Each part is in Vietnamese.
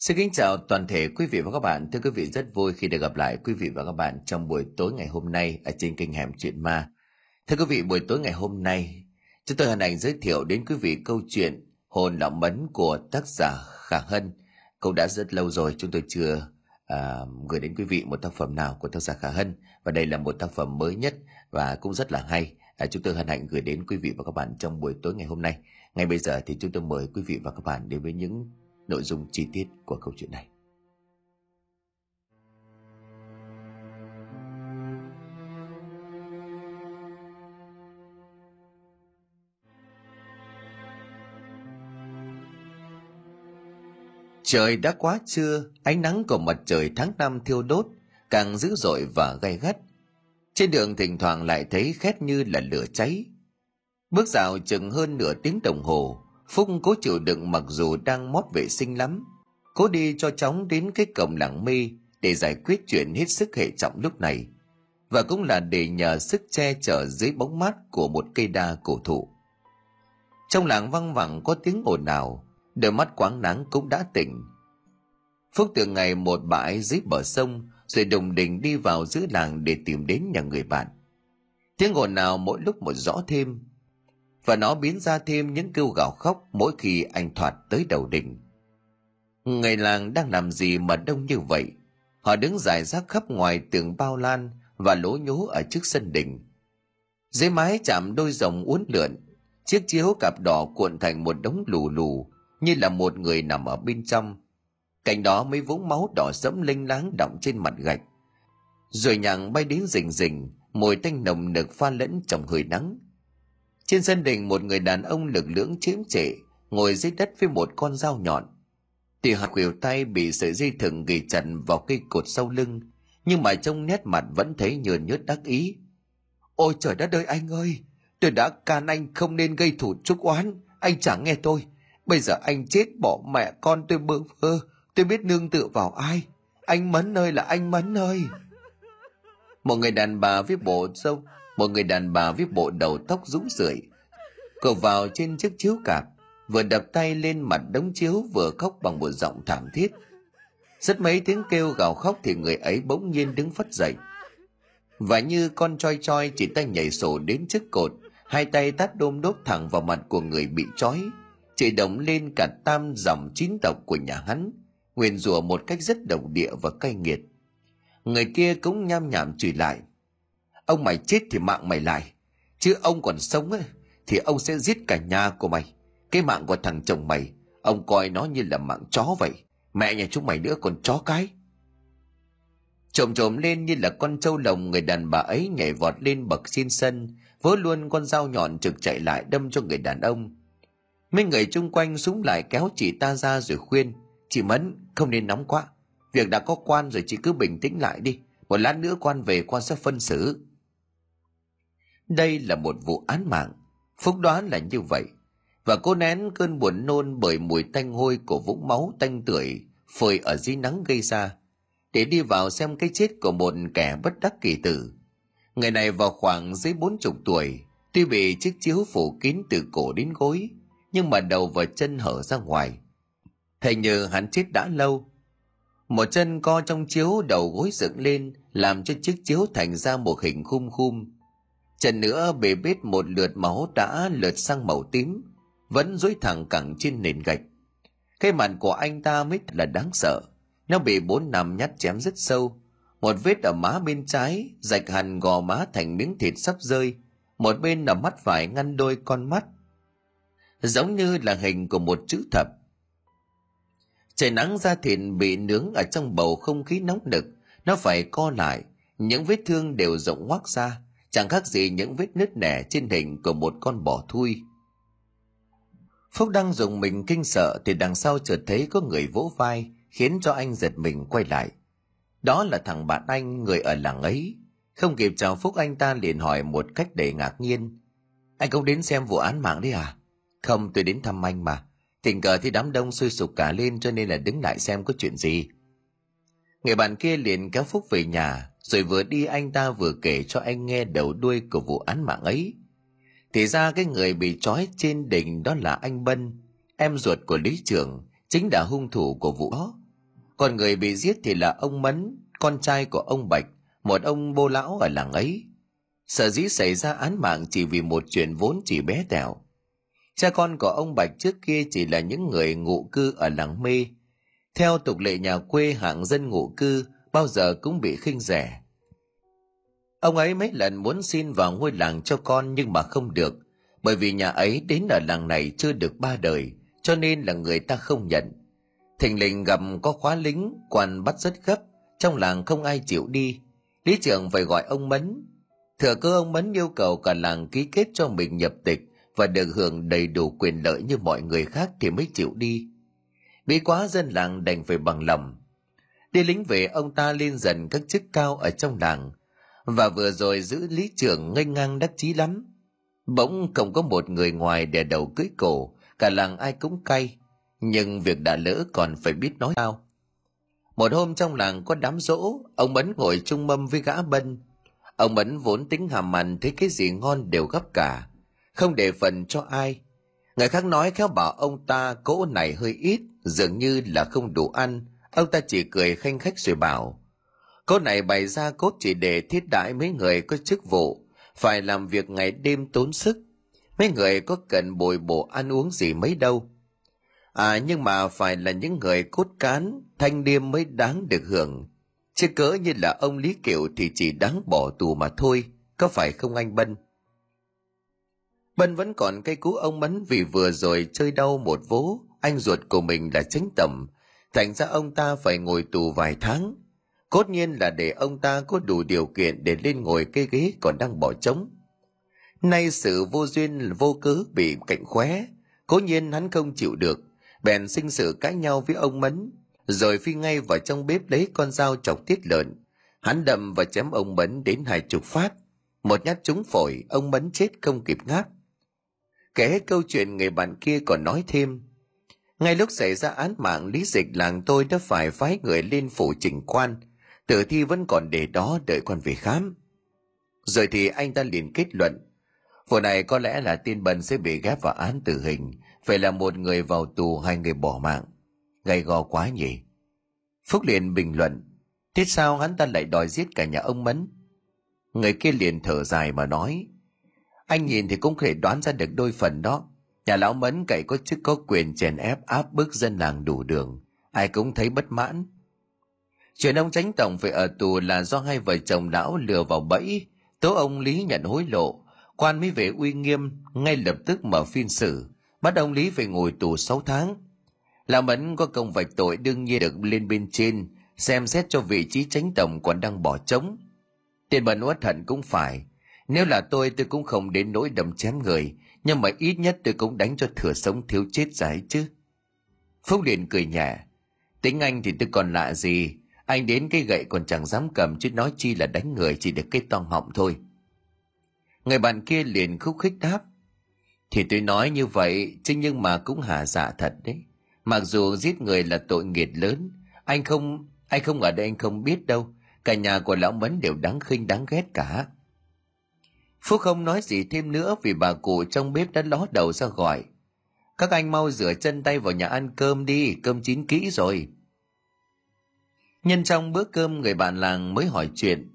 Xin kính chào toàn thể quý vị và các bạn. Thưa quý vị rất vui khi được gặp lại quý vị và các bạn trong buổi tối ngày hôm nay ở trên kênh Hẻm Chuyện Ma. Thưa quý vị, buổi tối ngày hôm nay, chúng tôi hân hạnh giới thiệu đến quý vị câu chuyện Hồn Lão Mấn của tác giả Khả Hân. câu đã rất lâu rồi chúng tôi chưa à, gửi đến quý vị một tác phẩm nào của tác giả Khả Hân. Và đây là một tác phẩm mới nhất và cũng rất là hay. À, chúng tôi hân hạnh gửi đến quý vị và các bạn trong buổi tối ngày hôm nay. Ngay bây giờ thì chúng tôi mời quý vị và các bạn đến với những nội dung chi tiết của câu chuyện này. Trời đã quá trưa, ánh nắng của mặt trời tháng năm thiêu đốt, càng dữ dội và gay gắt. Trên đường thỉnh thoảng lại thấy khét như là lửa cháy. Bước dạo chừng hơn nửa tiếng đồng hồ, Phúc cố chịu đựng mặc dù đang mót vệ sinh lắm. Cố đi cho chóng đến cái cổng làng mi để giải quyết chuyện hết sức hệ trọng lúc này. Và cũng là để nhờ sức che chở dưới bóng mát của một cây đa cổ thụ. Trong làng văng vẳng có tiếng ồn ào, đôi mắt quáng nắng cũng đã tỉnh. Phúc từ ngày một bãi dưới bờ sông rồi đồng đình đi vào giữa làng để tìm đến nhà người bạn. Tiếng ồn nào mỗi lúc một rõ thêm, và nó biến ra thêm những kêu gào khóc mỗi khi anh thoạt tới đầu đỉnh. Người làng đang làm gì mà đông như vậy? Họ đứng dài rác khắp ngoài tường bao lan và lố nhố ở trước sân đình. Dưới mái chạm đôi rồng uốn lượn, chiếc chiếu cặp đỏ cuộn thành một đống lù lù như là một người nằm ở bên trong. Cạnh đó mấy vũng máu đỏ sẫm linh láng đọng trên mặt gạch. Rồi nhàng bay đến rình rình, mùi tanh nồng nực pha lẫn trong hơi nắng trên sân đình một người đàn ông lực lưỡng chiếm trệ, ngồi dưới đất với một con dao nhọn. Tuy hạt khuỷu tay bị sợi dây thừng ghi chặt vào cây cột sau lưng, nhưng mà trong nét mặt vẫn thấy nhờn nhớt đắc ý. Ôi trời đất ơi anh ơi, tôi đã can anh không nên gây thủ trúc oán, anh chẳng nghe tôi. Bây giờ anh chết bỏ mẹ con tôi bơ vơ, tôi biết nương tựa vào ai. Anh Mấn ơi là anh Mấn ơi. Một người đàn bà với bộ râu một người đàn bà với bộ đầu tóc rũ rượi cậu vào trên chiếc chiếu cạp, vừa đập tay lên mặt đống chiếu, vừa khóc bằng một giọng thảm thiết. Rất mấy tiếng kêu gào khóc thì người ấy bỗng nhiên đứng phất dậy. Và như con choi choi, chỉ tay nhảy sổ đến trước cột, hai tay tát đôm đốp thẳng vào mặt của người bị trói, chỉ động lên cả tam dòng chín tộc của nhà hắn, nguyền rủa một cách rất độc địa và cay nghiệt. Người kia cũng nham nhảm chửi lại. Ông mày chết thì mạng mày lại. Chứ ông còn sống ấy, thì ông sẽ giết cả nhà của mày. Cái mạng của thằng chồng mày, ông coi nó như là mạng chó vậy. Mẹ nhà chúng mày nữa còn chó cái. Trộm trộm lên như là con trâu lồng người đàn bà ấy nhảy vọt lên bậc xin sân, vớ luôn con dao nhọn trực chạy lại đâm cho người đàn ông. Mấy người chung quanh súng lại kéo chị ta ra rồi khuyên, chị Mẫn không nên nóng quá, việc đã có quan rồi chị cứ bình tĩnh lại đi, một lát nữa quan về quan sẽ phân xử. Đây là một vụ án mạng. Phúc đoán là như vậy. Và cô nén cơn buồn nôn bởi mùi tanh hôi của vũng máu tanh tưởi phơi ở dưới nắng gây ra để đi vào xem cái chết của một kẻ bất đắc kỳ tử. Người này vào khoảng dưới bốn chục tuổi, tuy bị chiếc chiếu phủ kín từ cổ đến gối, nhưng mà đầu và chân hở ra ngoài. Thầy như hắn chết đã lâu. Một chân co trong chiếu đầu gối dựng lên, làm cho chiếc chiếu thành ra một hình khum khum, trần nữa bề bết một lượt máu đã lượt sang màu tím, vẫn dối thẳng cẳng trên nền gạch. Cái mặt của anh ta mới là đáng sợ. Nó bị bốn nằm nhát chém rất sâu. Một vết ở má bên trái, rạch hẳn gò má thành miếng thịt sắp rơi. Một bên là mắt phải ngăn đôi con mắt. Giống như là hình của một chữ thập. Trời nắng da thịt bị nướng ở trong bầu không khí nóng nực. Nó phải co lại. Những vết thương đều rộng hoác ra chẳng khác gì những vết nứt nẻ trên hình của một con bò thui. Phúc đang dùng mình kinh sợ thì đằng sau chợt thấy có người vỗ vai khiến cho anh giật mình quay lại. Đó là thằng bạn anh người ở làng ấy. Không kịp chào Phúc anh ta liền hỏi một cách đầy ngạc nhiên. Anh cũng đến xem vụ án mạng đấy à? Không, tôi đến thăm anh mà. Tình cờ thì đám đông sôi sục cả lên cho nên là đứng lại xem có chuyện gì. Người bạn kia liền kéo Phúc về nhà, rồi vừa đi anh ta vừa kể cho anh nghe đầu đuôi của vụ án mạng ấy. Thì ra cái người bị trói trên đỉnh đó là anh Bân, em ruột của lý trưởng, chính là hung thủ của vụ đó. Còn người bị giết thì là ông Mấn, con trai của ông Bạch, một ông bô lão ở làng ấy. Sở dĩ xảy ra án mạng chỉ vì một chuyện vốn chỉ bé tẹo. Cha con của ông Bạch trước kia chỉ là những người ngụ cư ở làng mê. Theo tục lệ nhà quê hạng dân ngụ cư bao giờ cũng bị khinh rẻ. Ông ấy mấy lần muốn xin vào ngôi làng cho con nhưng mà không được, bởi vì nhà ấy đến ở làng này chưa được ba đời, cho nên là người ta không nhận. Thình lình gặp có khóa lính, quan bắt rất gấp, trong làng không ai chịu đi. Lý trưởng phải gọi ông Mấn. Thừa cơ ông Mấn yêu cầu cả làng ký kết cho mình nhập tịch và được hưởng đầy đủ quyền lợi như mọi người khác thì mới chịu đi. Bị quá dân làng đành phải bằng lòng. Đi lính về ông ta lên dần các chức cao ở trong làng, và vừa rồi giữ lý trưởng ngây ngang đắc chí lắm. Bỗng không có một người ngoài đè đầu cưới cổ, cả làng ai cũng cay, nhưng việc đã lỡ còn phải biết nói sao. Một hôm trong làng có đám rỗ, ông Mẫn ngồi chung mâm với gã bân. Ông Mẫn vốn tính hàm mặn thấy cái gì ngon đều gấp cả, không để phần cho ai. Người khác nói khéo bảo ông ta cỗ này hơi ít, dường như là không đủ ăn. Ông ta chỉ cười khanh khách rồi bảo, cỗ này bày ra cốt chỉ để thiết đãi mấy người có chức vụ, phải làm việc ngày đêm tốn sức. Mấy người có cần bồi bổ ăn uống gì mấy đâu. À nhưng mà phải là những người cốt cán, thanh niên mới đáng được hưởng. Chứ cỡ như là ông Lý Kiệu thì chỉ đáng bỏ tù mà thôi, có phải không anh Bân? Bân vẫn còn cây cú ông Mấn vì vừa rồi chơi đau một vố, anh ruột của mình là tránh tầm, thành ra ông ta phải ngồi tù vài tháng. Cốt nhiên là để ông ta có đủ điều kiện để lên ngồi cây ghế còn đang bỏ trống. Nay sự vô duyên vô cớ bị cạnh khóe, cố nhiên hắn không chịu được, bèn sinh sự cãi nhau với ông Mấn, rồi phi ngay vào trong bếp lấy con dao chọc tiết lợn. Hắn đâm và chém ông Mấn đến hai chục phát. Một nhát trúng phổi, ông Mấn chết không kịp ngáp. Kể hết câu chuyện người bạn kia còn nói thêm. Ngay lúc xảy ra án mạng lý dịch làng tôi đã phải phái người lên phủ trình quan, tử thi vẫn còn để đó đợi quan về khám. Rồi thì anh ta liền kết luận, vụ này có lẽ là tin bần sẽ bị ghép vào án tử hình, phải là một người vào tù hai người bỏ mạng. Gay go quá nhỉ? Phúc liền bình luận, thế sao hắn ta lại đòi giết cả nhà ông Mấn? Người kia liền thở dài mà nói, anh nhìn thì cũng có thể đoán ra được đôi phần đó. Nhà lão mẫn cậy có chức có quyền chèn ép áp bức dân làng đủ đường. Ai cũng thấy bất mãn. Chuyện ông tránh tổng phải ở tù là do hai vợ chồng lão lừa vào bẫy, tố ông Lý nhận hối lộ, quan mới về uy nghiêm, ngay lập tức mở phiên xử, bắt ông Lý phải ngồi tù 6 tháng. Lão Mẫn có công vạch tội đương nhiên được lên bên trên, xem xét cho vị trí tránh tổng còn đang bỏ trống. Tiền bẩn uất hận cũng phải, nếu là tôi tôi cũng không đến nỗi đâm chém người, nhưng mà ít nhất tôi cũng đánh cho thừa sống thiếu chết giải chứ. Phúc liền cười nhẹ. Tính anh thì tôi còn lạ gì, anh đến cái gậy còn chẳng dám cầm chứ nói chi là đánh người chỉ được cái toang họng thôi. Người bạn kia liền khúc khích đáp. Thì tôi nói như vậy, chứ nhưng mà cũng hà dạ thật đấy. Mặc dù giết người là tội nghiệt lớn, anh không anh không ở đây anh không biết đâu. Cả nhà của lão Mấn đều đáng khinh đáng ghét cả. Phúc không nói gì thêm nữa vì bà cụ trong bếp đã ló đầu ra gọi. Các anh mau rửa chân tay vào nhà ăn cơm đi, cơm chín kỹ rồi. Nhân trong bữa cơm người bạn làng mới hỏi chuyện.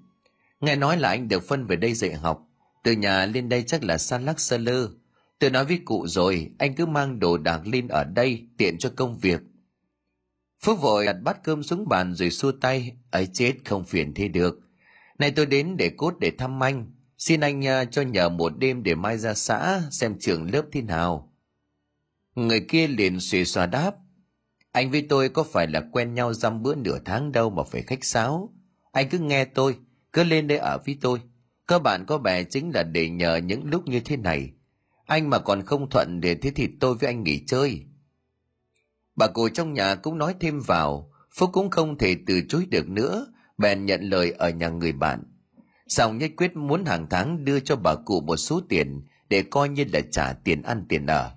Nghe nói là anh được phân về đây dạy học. Từ nhà lên đây chắc là xa lắc xa lơ. Tôi nói với cụ rồi, anh cứ mang đồ đạc lên ở đây, tiện cho công việc. Phúc vội đặt bát cơm xuống bàn rồi xua tay, ấy chết không phiền thế được. Này tôi đến để cốt để thăm anh, Xin anh à, cho nhờ một đêm để mai ra xã xem trường lớp thế nào. Người kia liền xì xòa đáp. Anh với tôi có phải là quen nhau dăm bữa nửa tháng đâu mà phải khách sáo. Anh cứ nghe tôi, cứ lên đây ở với tôi. Các bạn có bè chính là để nhờ những lúc như thế này. Anh mà còn không thuận để thế thì tôi với anh nghỉ chơi. Bà cụ trong nhà cũng nói thêm vào, Phúc cũng không thể từ chối được nữa, bèn nhận lời ở nhà người bạn Xong nhất quyết muốn hàng tháng đưa cho bà cụ một số tiền để coi như là trả tiền ăn tiền ở.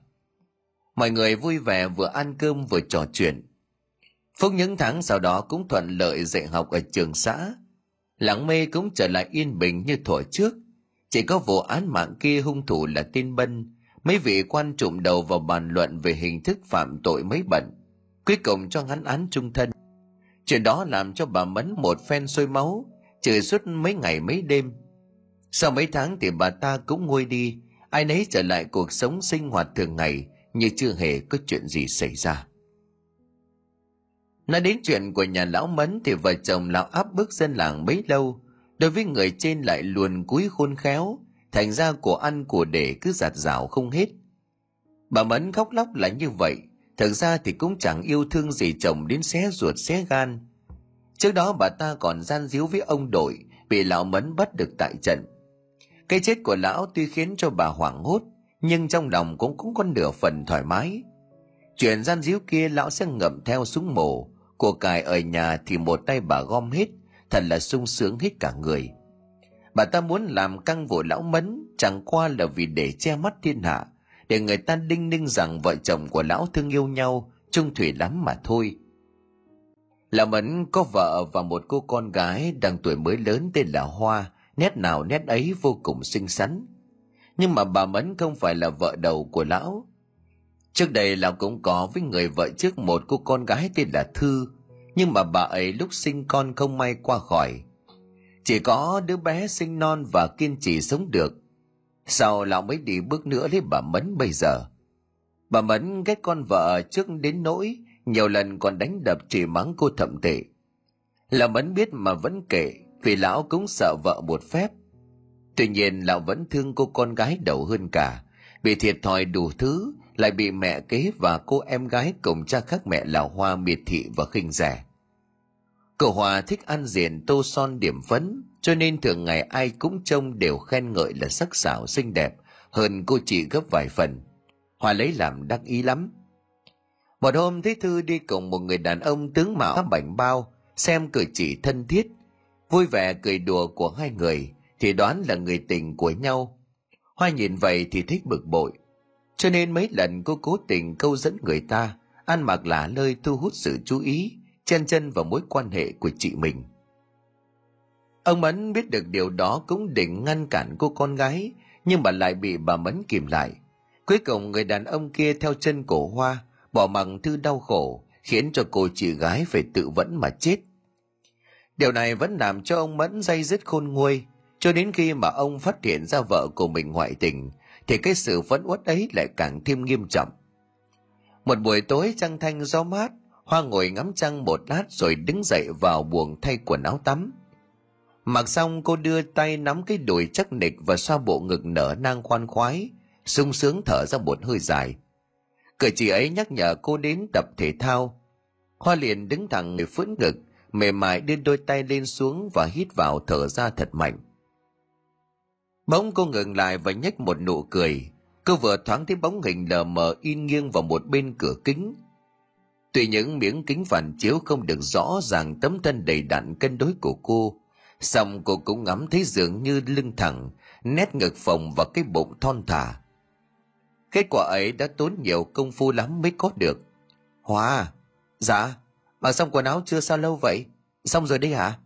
Mọi người vui vẻ vừa ăn cơm vừa trò chuyện. Phúc những tháng sau đó cũng thuận lợi dạy học ở trường xã. lãng mê cũng trở lại yên bình như thuở trước. Chỉ có vụ án mạng kia hung thủ là tin bân, mấy vị quan trụm đầu vào bàn luận về hình thức phạm tội mấy bận. Cuối cùng cho hắn án trung thân. chuyện đó làm cho bà mấn một phen sôi máu chửi suốt mấy ngày mấy đêm. Sau mấy tháng thì bà ta cũng nguôi đi, ai nấy trở lại cuộc sống sinh hoạt thường ngày như chưa hề có chuyện gì xảy ra. Nói đến chuyện của nhà lão mấn thì vợ chồng lão áp bức dân làng mấy lâu, đối với người trên lại luồn cúi khôn khéo, thành ra của ăn của để cứ giạt rào không hết. Bà mấn khóc lóc là như vậy, thực ra thì cũng chẳng yêu thương gì chồng đến xé ruột xé gan trước đó bà ta còn gian díu với ông đội bị lão mấn bắt được tại trận. Cái chết của lão tuy khiến cho bà hoảng hốt, nhưng trong lòng cũng cũng có nửa phần thoải mái. Chuyện gian díu kia lão sẽ ngậm theo súng mổ của cải ở nhà thì một tay bà gom hết, thật là sung sướng hết cả người. Bà ta muốn làm căng vụ lão mấn chẳng qua là vì để che mắt thiên hạ, để người ta đinh ninh rằng vợ chồng của lão thương yêu nhau, chung thủy lắm mà thôi lão mẫn có vợ và một cô con gái đang tuổi mới lớn tên là hoa, nét nào nét ấy vô cùng xinh xắn. Nhưng mà bà mẫn không phải là vợ đầu của lão. Trước đây lão cũng có với người vợ trước một cô con gái tên là thư, nhưng mà bà ấy lúc sinh con không may qua khỏi. Chỉ có đứa bé sinh non và kiên trì sống được. Sau lão mới đi bước nữa lấy bà mẫn bây giờ? Bà mẫn ghét con vợ trước đến nỗi nhiều lần còn đánh đập chỉ mắng cô thậm tệ. Lão mẫn biết mà vẫn kệ vì lão cũng sợ vợ một phép. Tuy nhiên lão vẫn thương cô con gái đầu hơn cả bị thiệt thòi đủ thứ, lại bị mẹ kế và cô em gái cùng cha khác mẹ là hoa, miệt thị và khinh rẻ. Cậu hòa thích ăn diện tô son điểm phấn, cho nên thường ngày ai cũng trông đều khen ngợi là sắc sảo xinh đẹp hơn cô chị gấp vài phần. Hòa lấy làm đắc ý lắm một hôm thấy thư đi cùng một người đàn ông tướng mạo bảnh bao, xem cử chỉ thân thiết, vui vẻ cười đùa của hai người, thì đoán là người tình của nhau. Hoa nhìn vậy thì thích bực bội. Cho nên mấy lần cô cố tình câu dẫn người ta, ăn mặc lả lơi thu hút sự chú ý, chen chân vào mối quan hệ của chị mình. Ông mẫn biết được điều đó cũng định ngăn cản cô con gái, nhưng mà lại bị bà mẫn kìm lại. Cuối cùng người đàn ông kia theo chân cổ hoa bỏ mặc thư đau khổ, khiến cho cô chị gái phải tự vẫn mà chết. Điều này vẫn làm cho ông mẫn dây dứt khôn nguôi. Cho đến khi mà ông phát hiện ra vợ của mình ngoại tình, thì cái sự phẫn uất ấy lại càng thêm nghiêm trọng. Một buổi tối trăng thanh gió mát, hoa ngồi ngắm trăng một lát rồi đứng dậy vào buồng thay quần áo tắm. Mặc xong, cô đưa tay nắm cái đùi chắc nịch và xoa bộ ngực nở nang khoan khoái, sung sướng thở ra một hơi dài cử chỉ ấy nhắc nhở cô đến tập thể thao. Hoa liền đứng thẳng người phưỡng ngực, mềm mại đưa đôi tay lên xuống và hít vào thở ra thật mạnh. Bỗng cô ngừng lại và nhếch một nụ cười. Cô vừa thoáng thấy bóng hình lờ mờ in nghiêng vào một bên cửa kính. Tuy những miếng kính phản chiếu không được rõ ràng tấm thân đầy đặn cân đối của cô, song cô cũng ngắm thấy dường như lưng thẳng, nét ngực phồng và cái bụng thon thả kết quả ấy đã tốn nhiều công phu lắm mới có được. Hoa dạ mặc xong quần áo chưa sao lâu vậy? Xong rồi đấy hả?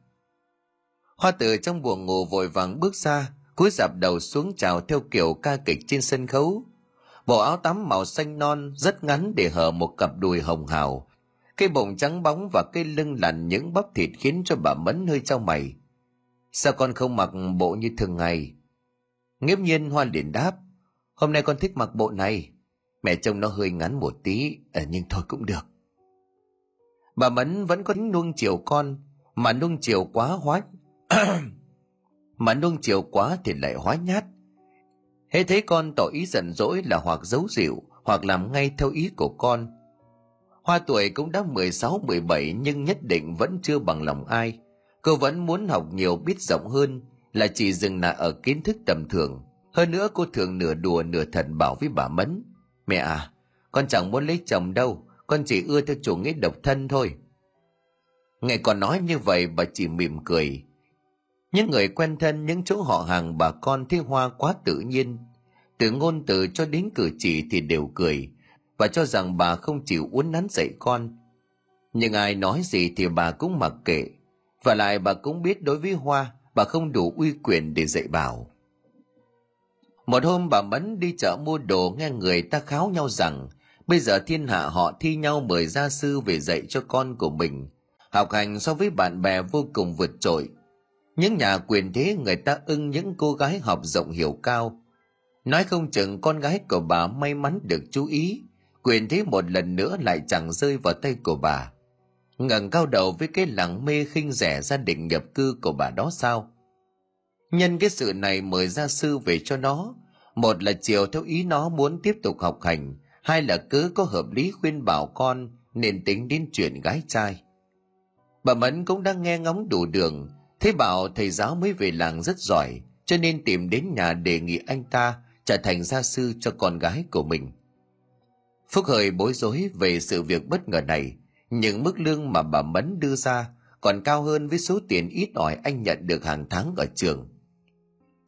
Hoa từ trong buồng ngủ vội vàng bước ra, cúi dạp đầu xuống chào theo kiểu ca kịch trên sân khấu. Bộ áo tắm màu xanh non rất ngắn để hở một cặp đùi hồng hào. Cái bụng trắng bóng và cái lưng lằn những bắp thịt khiến cho bà mẫn hơi trao mày. Sao con không mặc bộ như thường ngày? Nghiễm nhiên hoa liền đáp hôm nay con thích mặc bộ này. Mẹ trông nó hơi ngắn một tí ờ, nhưng thôi cũng được. Bà mẫn vẫn có nuông chiều con mà nuông chiều quá hóa mà nuông chiều quá thì lại hóa nhát. Hễ thấy con tỏ ý giận dỗi là hoặc giấu dịu hoặc làm ngay theo ý của con. Hoa tuổi cũng đã 16, 17 nhưng nhất định vẫn chưa bằng lòng ai. Cô vẫn muốn học nhiều biết rộng hơn là chỉ dừng lại ở kiến thức tầm thường hơn nữa cô thường nửa đùa nửa thật bảo với bà mẫn. Mẹ à con chẳng muốn lấy chồng đâu, con chỉ ưa theo chủ nghĩa độc thân thôi. Ngày còn nói như vậy, bà chỉ mỉm cười. Những người quen thân, những chỗ họ hàng bà con thấy hoa quá tự nhiên. Từ ngôn từ cho đến cử chỉ thì đều cười, và cho rằng bà không chịu uốn nắn dạy con. Nhưng ai nói gì thì bà cũng mặc kệ. Và lại bà cũng biết đối với hoa, bà không đủ uy quyền để dạy bảo một hôm bà mẫn đi chợ mua đồ nghe người ta kháo nhau rằng, bây giờ thiên hạ họ thi nhau mời gia sư về dạy cho con của mình. Học hành so với bạn bè vô cùng vượt trội. Những nhà quyền thế người ta ưng những cô gái học rộng hiểu cao. Nói không chừng con gái của bà may mắn được chú ý, quyền thế một lần nữa lại chẳng rơi vào tay của bà. Ngẩng cao đầu với cái lẳng mê khinh rẻ gia đình nhập cư của bà đó sao? Nhân cái sự này mời gia sư về cho nó. Một là chiều theo ý nó muốn tiếp tục học hành, hai là cứ có hợp lý khuyên bảo con nên tính đến chuyện gái trai. Bà mẫn cũng đang nghe ngóng đủ đường, thế bảo thầy giáo mới về làng rất giỏi, cho nên tìm đến nhà đề nghị anh ta trở thành gia sư cho con gái của mình. Phúc hời bối rối về sự việc bất ngờ này những mức lương mà bà mẫn đưa ra còn cao hơn với số tiền ít ỏi anh nhận được hàng tháng ở trường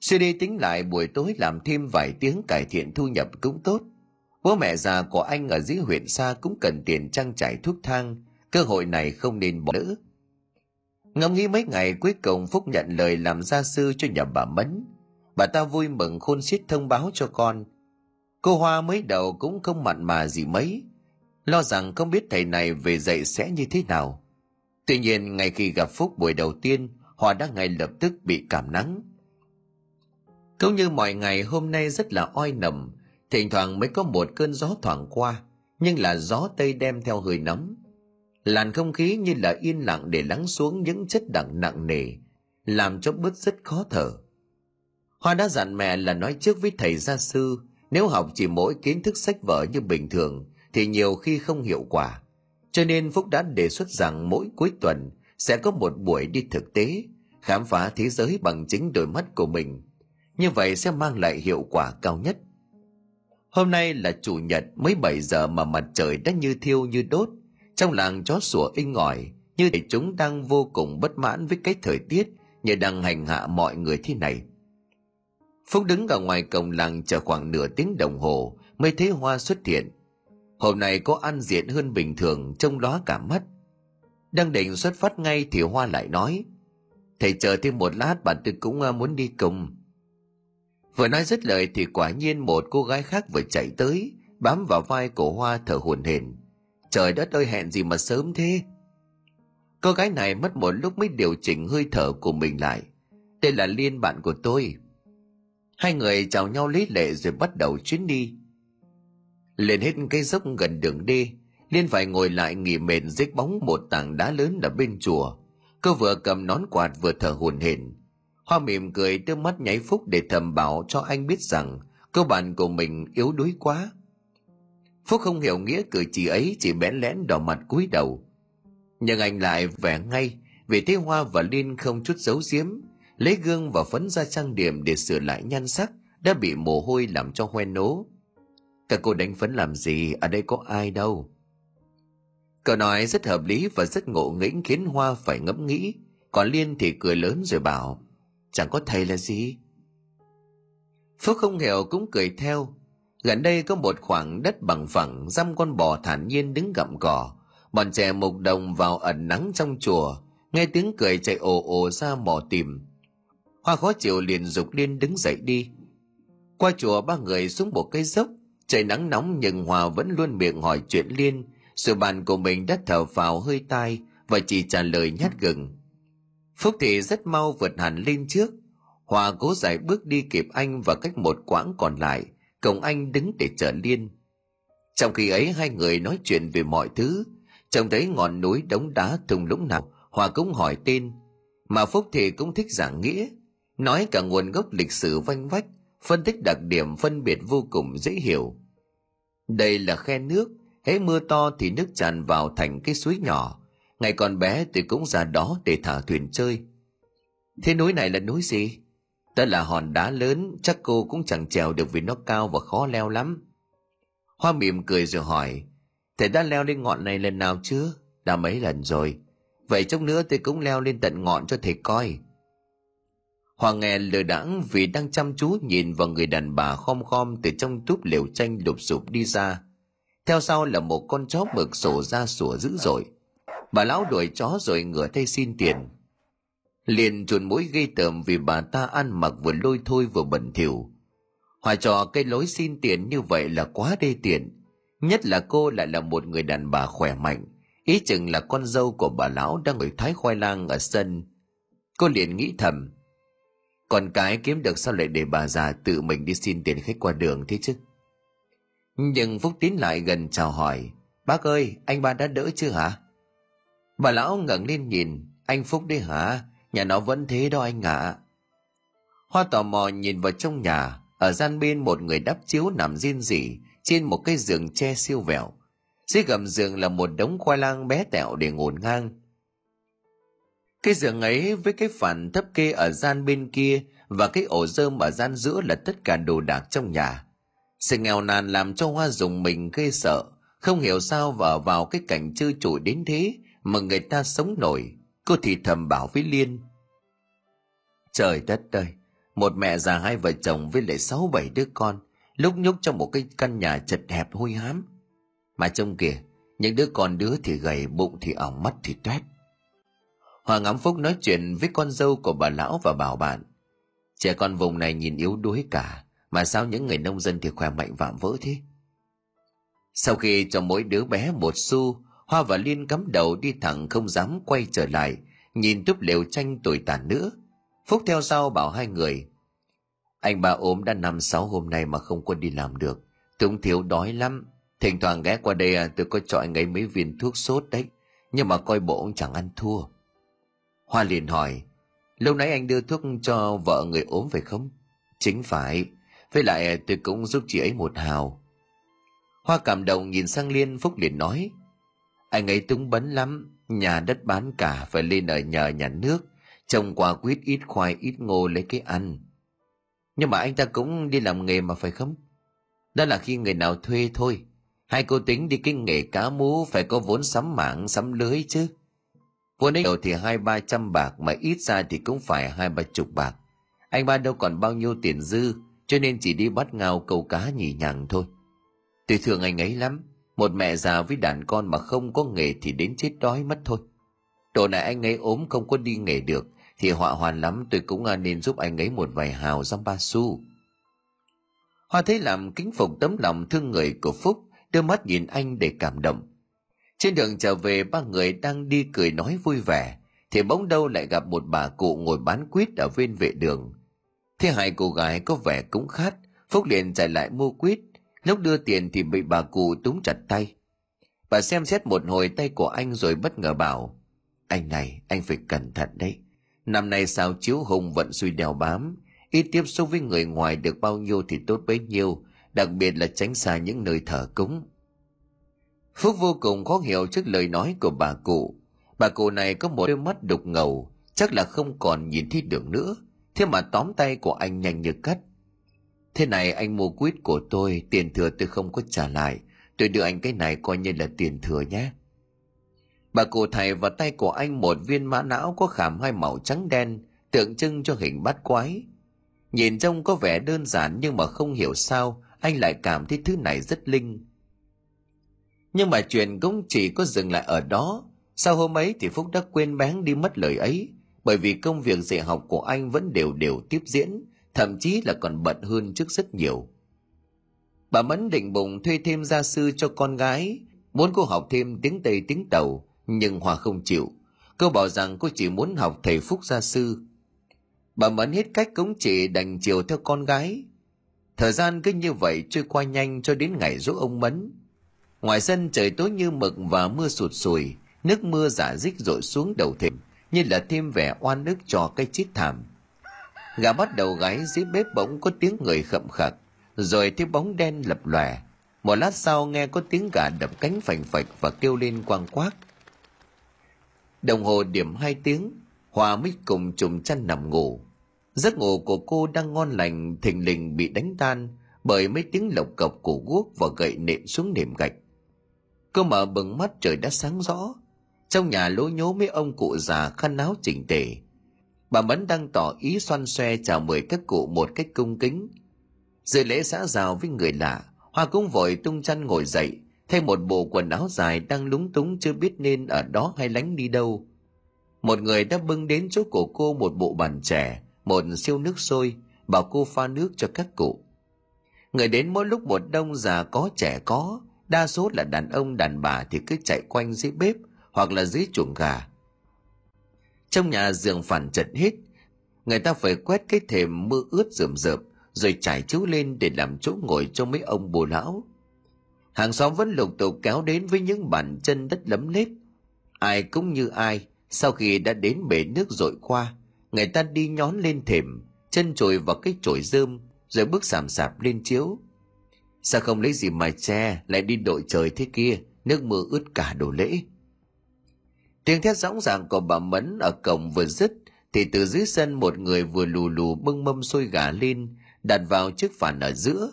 suy đi tính lại, buổi tối làm thêm vài tiếng cải thiện thu nhập cũng tốt. Bố mẹ già của anh ở dưới huyện xa cũng cần tiền trang trải thuốc thang, cơ hội này không nên bỏ lỡ. Ngẫm nghĩ mấy ngày cuối cùng phúc nhận lời làm gia sư cho nhà bà mẫn bà ta vui mừng khôn xiết thông báo cho con. Cô hoa mới đầu cũng không mặn mà gì mấy, lo rằng không biết thầy này về dạy sẽ như thế nào. Tuy nhiên, ngay khi gặp phúc buổi đầu tiên, họ đã ngay lập tức bị cảm nắng cũng như mọi ngày hôm nay rất là oi nồng thỉnh thoảng mới có một cơn gió thoảng qua, nhưng là gió tây đem theo hơi nóng. Làn không khí như là yên lặng để lắng xuống những chất đặng nặng nề, làm cho bớt rất khó thở. Hoa đã dặn mẹ là nói trước với thầy gia sư, nếu học chỉ mỗi kiến thức sách vở như bình thường, thì nhiều khi không hiệu quả. Cho nên phúc đã đề xuất rằng mỗi cuối tuần sẽ có một buổi đi thực tế, khám phá thế giới bằng chính đôi mắt của mình như vậy sẽ mang lại hiệu quả cao nhất. Hôm nay là chủ nhật, mới 7 giờ mà mặt trời đã như thiêu như đốt. Trong làng chó sủa inh ỏi, như thể chúng đang vô cùng bất mãn với cái thời tiết như đang hành hạ mọi người thế này. Phúc đứng ở ngoài cổng làng chờ khoảng nửa tiếng đồng hồ mới thấy hoa xuất hiện. Hôm nay có ăn diện hơn bình thường, trông lóa cả mắt. Đang định xuất phát ngay thì hoa lại nói, thầy chờ thêm một lát, bạn tôi cũng ờ, muốn đi cùng vừa nói dứt lời thì quả nhiên một cô gái khác vừa chạy tới, bám vào vai của hoa thở hổn hển. Trời đất ơi, hẹn gì mà sớm thế? Cô gái này mất một lúc mới điều chỉnh hơi thở của mình lại. Đây là liên, bạn của tôi. Hai người chào nhau lý lệ rồi bắt đầu chuyến đi. Lên hết cây dốc gần đường đi, liên phải ngồi lại nghỉ mệt dưới bóng một tảng đá lớn ở bên chùa. Cô vừa cầm nón quạt vừa thở hổn hển hoa mỉm cười đưa mắt nháy phúc để thầm bảo cho anh biết rằng cơ bản của mình yếu đuối quá. Phúc không hiểu nghĩa cử chỉ ấy, chỉ bẽn lẽn đỏ mặt cúi đầu. Nhưng anh lại vẻ ngay, vì thế hoa và liên không chút giấu giếm, lấy gương và phấn ra trang điểm để sửa lại nhan sắc đã bị mồ hôi làm cho hoen nố. Các cô đánh phấn làm gì? Ở đây có ai đâu. Cậu nói rất hợp lý và rất ngộ nghĩnh khiến hoa phải ngẫm nghĩ. Còn liên thì cười lớn rồi bảo chẳng có thầy là gì. Phước không hiểu cũng cười theo. Gần đây có một khoảng đất bằng phẳng, dăm con bò thản nhiên đứng gặm cỏ. Bọn trẻ mục đồng vào ẩn nắng trong chùa, nghe tiếng cười chạy ồ ồ ra mò tìm. Hoa khó chịu liền dục liên đứng dậy đi. Qua chùa, ba người xuống một cây dốc. Trời nắng nóng nhưng hòa vẫn luôn miệng hỏi chuyện liên. Sự bàn của mình đã thở vào hơi tai và chỉ trả lời nhát gừng phúc thị rất mau vượt hẳn lên trước. Hòa cố giải bước đi kịp anh và cách một quãng còn lại cổng anh đứng để chờ liên. Trong khi ấy, hai người nói chuyện về mọi thứ. Trông thấy ngọn núi đống đá thùng lũng nào hòa cũng hỏi tên. Mà phúc thì cũng thích giảng nghĩa. Nói cả nguồn gốc lịch sử vanh vách, phân tích đặc điểm phân biệt vô cùng dễ hiểu. Đây là khe nước, hễ mưa to thì nước tràn vào thành cái suối nhỏ ngày còn bé tôi cũng ra đó để thả thuyền chơi. Thế núi này là núi gì? Đó là hòn đá lớn, chắc cô cũng chẳng trèo được vì nó cao và khó leo lắm. Hoa mỉm cười rồi hỏi, thầy đã leo lên ngọn này lần nào chưa? Đã mấy lần rồi? Vậy chốc nữa tôi cũng leo lên tận ngọn cho thầy coi. Hoàng nghe lờ đãng vì đang chăm chú nhìn vào người đàn bà khom khom từ trong túp liều tranh lục sụp đi ra. Theo sau là một con chó mực sổ ra sủa dữ dội. Bà lão đuổi chó rồi ngửa tay xin tiền. Liền chuồn mũi gây tởm vì bà ta ăn mặc vừa lôi thôi vừa bẩn thỉu. Hòa trò cây lối xin tiền như vậy là quá đê tiện. Nhất là cô lại là một người đàn bà khỏe mạnh, ý chừng là con dâu của bà lão đang ngồi thái khoai lang ở sân cô liền nghĩ thầm con cái kiếm được sao lại để bà già tự mình đi xin tiền khách qua đường thế chứ nhưng phúc tín lại gần chào hỏi bác ơi anh ba đã đỡ chưa hả bà lão ngẩng lên nhìn, anh phúc đấy hả? Nhà nó vẫn thế đó anh ạ. À. hoa tò mò nhìn vào trong nhà, ở gian bên một người đắp chiếu nằm riêng rỉ trên một cái giường tre siêu vẹo. Dưới gầm giường là một đống khoai lang bé tẹo để ngổn ngang. Cái giường ấy với cái phản thấp kê ở gian bên kia và cái ổ rơm ở gian giữa là tất cả đồ đạc trong nhà. Sự nghèo nàn làm cho hoa dùng mình gây sợ, không hiểu sao vợ vào cái cảnh chơi trụi đến thế mà người ta sống nổi, cô thì thầm bảo với liên. Trời đất ơi, một mẹ già hai vợ chồng với lại sáu bảy đứa con, lúc nhúc trong một cái căn nhà chật hẹp hôi hám. Mà trông kìa, những đứa con đứa thì gầy, bụng thì ỏng, mắt thì toét hoàng ngắm phúc nói chuyện với con dâu của bà lão và bảo bạn. Trẻ con vùng này nhìn yếu đuối cả, mà sao những người nông dân thì khỏe mạnh vạm vỡ thế? Sau khi cho mỗi đứa bé một xu hoa và liên cắm đầu đi thẳng không dám quay trở lại, nhìn túp lều tranh tồi tàn nữa. Phúc theo sau bảo hai người, anh ba ốm đã năm sáu hôm nay mà không có đi làm được. Tôi thiếu đói lắm. Thỉnh thoảng ghé qua đây à, tôi có cho anh ấy mấy viên thuốc sốt đấy. Nhưng mà coi bộ ông chẳng ăn thua. Hoa liền hỏi, lâu nãy anh đưa thuốc cho vợ người ốm phải không? Chính phải. Với lại tôi cũng giúp chị ấy một hào. Hoa cảm động nhìn sang liên, phúc liền nói anh ấy túng bấn lắm, nhà đất bán cả phải lên ở nhờ nhà nước trồng quả quýt ít khoai ít ngô lấy cái ăn. Nhưng mà anh ta cũng đi làm nghề mà phải không? Đó là khi người nào thuê thôi. Hai cô tính đi cái nghề cá mú phải có vốn sắm mạng sắm lưới chứ. Vốn ấy đầu thì hai, ba trăm bạc, mà ít ra thì cũng phải hai, ba chục bạc. Anh ba đâu còn bao nhiêu tiền dư, cho nên chỉ đi bắt ngao câu cá nhì nhằng thôi. Tôi thương anh ấy lắm một mẹ già với đàn con mà không có nghề thì đến chết đói mất thôi. Độ này anh ấy ốm không có đi nghề được, thì họa hoàn lắm, tôi cũng à, nên giúp anh ấy một vài hào dăm ba xu. Hoa thấy làm kính phục tấm lòng thương người của phúc, đưa mắt nhìn anh để cảm động. Trên đường trở về, ba người đang đi cười nói vui vẻ, thì bỗng đâu lại gặp một bà cụ ngồi bán quýt ở bên vệ đường. Thế hai cô gái có vẻ cũng khát, phúc liền chạy lại mua quýt lúc đưa tiền thì bị bà cụ túm chặt tay. Bà xem xét một hồi tay của anh rồi bất ngờ bảo, anh này, anh phải cẩn thận đấy. Năm nay sao chiếu hùng vẫn suy đèo bám? Ít tiếp xúc với người ngoài được bao nhiêu thì tốt bấy nhiêu, đặc biệt là tránh xa những nơi thờ cúng. Phúc vô cùng khó hiểu trước lời nói của bà cụ. Bà cụ này có một đôi mắt đục ngầu, chắc là không còn nhìn thấy được nữa. Thế mà tóm tay của anh nhanh như cắt thế này anh mua quýt của tôi, tiền thừa tôi không có trả lại. Tôi đưa anh cái này coi như là tiền thừa nhé. Bà cụ thầy vào tay của anh một viên mã não có khảm hai màu trắng đen, tượng trưng cho hình bát quái. Nhìn trông có vẻ đơn giản nhưng mà không hiểu sao, anh lại cảm thấy thứ này rất linh. Nhưng mà chuyện cũng chỉ có dừng lại ở đó. Sau hôm ấy thì phúc đã quên bén đi mất lời ấy, bởi vì công việc dạy học của anh vẫn đều đều tiếp diễn thậm chí là còn bận hơn trước rất nhiều. Bà mẫn định bụng thuê thêm gia sư cho con gái, muốn cô học thêm tiếng tây tiếng tàu, nhưng hòa không chịu. Cô bảo rằng cô chỉ muốn học thầy phúc gia sư. Bà mẫn hết cách cống chỉ đành chiều theo con gái. Thời gian cứ như vậy trôi qua nhanh cho đến ngày dỗ ông mẫn. Ngoài sân trời tối như mực và mưa sụt sùi, nước mưa giả dích rội xuống đầu thềm, như là thêm vẻ oan ức cho cái chết thảm gà bắt đầu gáy dưới bếp bỗng có tiếng người khậm khặc, rồi thấy bóng đen lập lòe. Một lát sau nghe có tiếng gà đập cánh phành phạch và kêu lên quang quác đồng hồ điểm hai tiếng, hòa mới cùng chùm chăn nằm ngủ. Giấc ngủ của cô đang ngon lành, thình lình bị đánh tan bởi mấy tiếng lộc cộc của guốc và gậy nện xuống nệm gạch. Cô mở bừng mắt, trời đã sáng rõ. Trong nhà lố nhố mấy ông cụ già khăn áo chỉnh tề bà mẫn đang tỏ ý xoan xoe chào mời các cụ một cách cung kính. Dự lễ xã giao với người lạ, hoa cũng vội tung chăn ngồi dậy, thay một bộ quần áo dài đang lúng túng chưa biết nên ở đó hay lánh đi đâu. Một người đã bưng đến chỗ của cô một bộ bàn trẻ một siêu nước sôi, bảo cô pha nước cho các cụ. Người đến mỗi lúc một đông già có trẻ có, đa số là đàn ông đàn bà thì cứ chạy quanh dưới bếp hoặc là dưới chuồng gà trong nhà giường phản trật hết, người ta phải quét cái thềm mưa ướt rườm rợp, rồi trải chiếu lên để làm chỗ ngồi cho mấy ông bồ lão. Hàng xóm vẫn lục tục kéo đến với những bàn chân đất lấm lết ai cũng như ai, sau khi đã đến bể nước dội qua, người ta đi nhón lên thềm, chân chồi vào cái chổi rơm, rồi bước sàm sạp lên chiếu. Sao không lấy gì mà che, lại đi đội trời thế kia, nước mưa ướt cả đồ lễ tiếng thét rõ ràng của bà mẫn ở cổng vừa dứt, thì từ dưới sân một người vừa lù lù bưng mâm xôi gà lên, đặt vào chiếc phản ở giữa.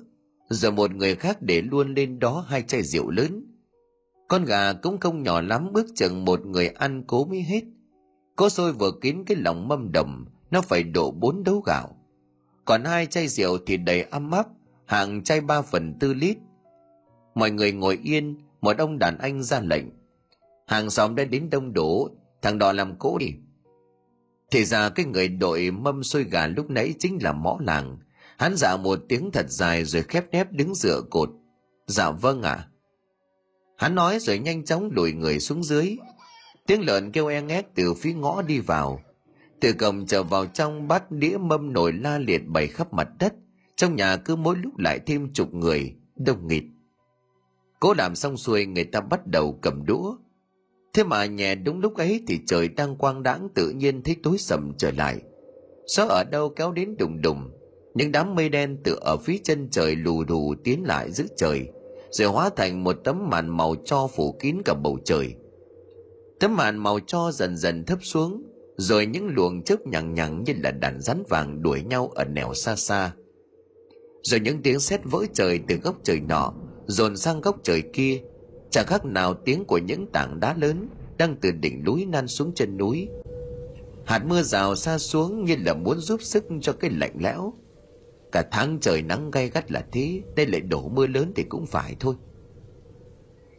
Rồi một người khác để luôn lên đó hai chai rượu lớn. Con gà cũng không nhỏ lắm bước chừng một người ăn cố mới hết. Có xôi vừa kín cái lòng mâm đồng nó phải độ bốn đấu gạo. Còn hai chai rượu thì đầy âm áp, hàng chai ba phần tư lít. Mọi người ngồi yên, một ông đàn anh ra lệnh hàng xóm đã đến đông đủ, thằng đó làm cỗ đi. Thì ra cái người đội mâm xôi gà lúc nãy chính là mõ làng. Hắn dạ một tiếng thật dài rồi khép nép đứng dựa cột. Dạ vâng ạ. À. hắn nói rồi nhanh chóng lùi người xuống dưới. Tiếng lợn kêu e ngét từ phía ngõ đi vào. Từ cổng trở vào trong bát đĩa mâm nổi la liệt bày khắp mặt đất. Trong nhà cứ mỗi lúc lại thêm chục người, đông nghịt. Cố làm xong xuôi người ta bắt đầu cầm đũa thế mà nhẹ đúng lúc ấy thì trời đang quang đãng tự nhiên thấy tối sầm trở lại. Gió ở đâu kéo đến đùng đùng những đám mây đen từ ở phía chân trời lù đù tiến lại giữa trời, rồi hóa thành một tấm màn màu cho phủ kín cả bầu trời. Tấm màn màu cho dần dần thấp xuống, rồi những luồng chớp nhằng nhằng như là đàn rắn vàng đuổi nhau ở nẻo xa xa. Rồi những tiếng sét vỡ trời từ góc trời nọ dồn sang góc trời kia chẳng khác nào tiếng của những tảng đá lớn đang từ đỉnh núi nan xuống chân núi. Hạt mưa rào xa xuống như là muốn giúp sức cho cái lạnh lẽo. Cả tháng trời nắng gay gắt là thế, đây lại đổ mưa lớn thì cũng phải thôi.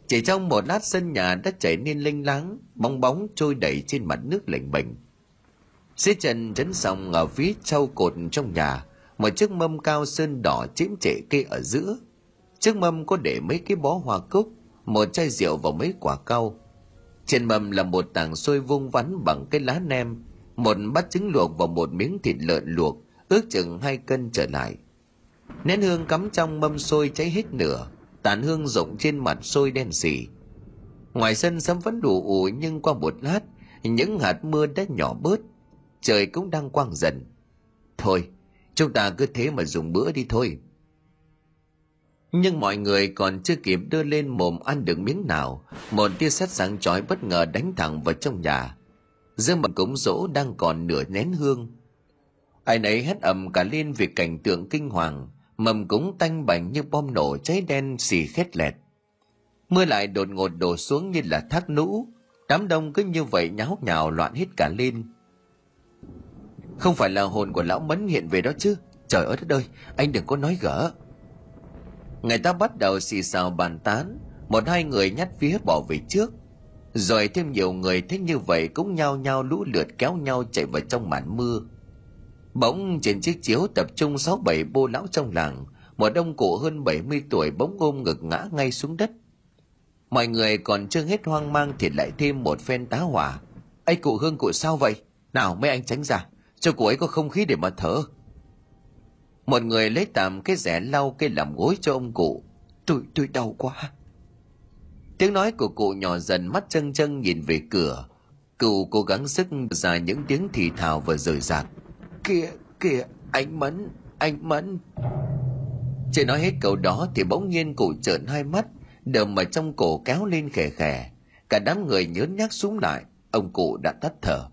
Chỉ trong một lát sân nhà đã chảy nên linh láng bóng bóng trôi đầy trên mặt nước lạnh bềnh. Xế chân chấn sòng ở phía sau cột trong nhà, một chiếc mâm cao sơn đỏ chiếm trệ kê ở giữa. Chiếc mâm có để mấy cái bó hoa cúc một chai rượu và mấy quả cau trên mâm là một tảng xôi vung vắn bằng cái lá nem, một bát trứng luộc và một miếng thịt lợn luộc, ước chừng hai cân trở lại. Nén hương cắm trong mâm xôi cháy hết nửa, tàn hương rộng trên mặt xôi đen xì. Ngoài sân sấm vẫn đủ ủ, nhưng qua một lát, những hạt mưa đã nhỏ bớt, trời cũng đang quang dần. Thôi, chúng ta cứ thế mà dùng bữa đi thôi nhưng mọi người còn chưa kịp đưa lên mồm ăn được miếng nào, một tia sét sáng chói bất ngờ đánh thẳng vào trong nhà. Dương mặt cúng rỗ đang còn nửa nén hương. Ai nấy hét ầm cả lên vì cảnh tượng kinh hoàng, mầm cúng tanh bành như bom nổ cháy đen xì khét lẹt. Mưa lại đột ngột đổ xuống như là thác lũ đám đông cứ như vậy nháo nhào loạn hết cả lên. Không phải là hồn của lão mẫn hiện về đó chứ? Trời ơi đất ơi, anh đừng có nói gỡ người ta bắt đầu xì xào bàn tán, một hai người nhát phía bỏ về trước. Rồi thêm nhiều người thấy như vậy cũng nhao nhao lũ lượt kéo nhau chạy vào trong màn mưa. Bỗng trên chiếc chiếu tập trung sáu bảy bô lão trong làng, một ông cụ hơn 70 tuổi bỗng ôm ngực ngã ngay xuống đất. Mọi người còn chưa hết hoang mang thì lại thêm một phen tá hỏa. Ấy cụ hương, cụ sao vậy? Nào, mấy anh tránh ra cho cụ ấy có không khí để mà thở một người lấy tạm cái rẻ lau cái làm gối cho ông cụ. Tôi tôi đau quá. Tiếng nói của cụ nhỏ dần mắt chân chân nhìn về cửa. Cụ cố gắng sức ra những tiếng thì thào và rời rạc. Kìa kìa, anh mẫn anh mẫn. Chưa nói hết câu đó thì bỗng nhiên cụ trợn hai mắt đờm mà trong cổ kéo lên khè khè. Cả đám người nhớn nhác xuống lại, ông cụ đã tắt thở.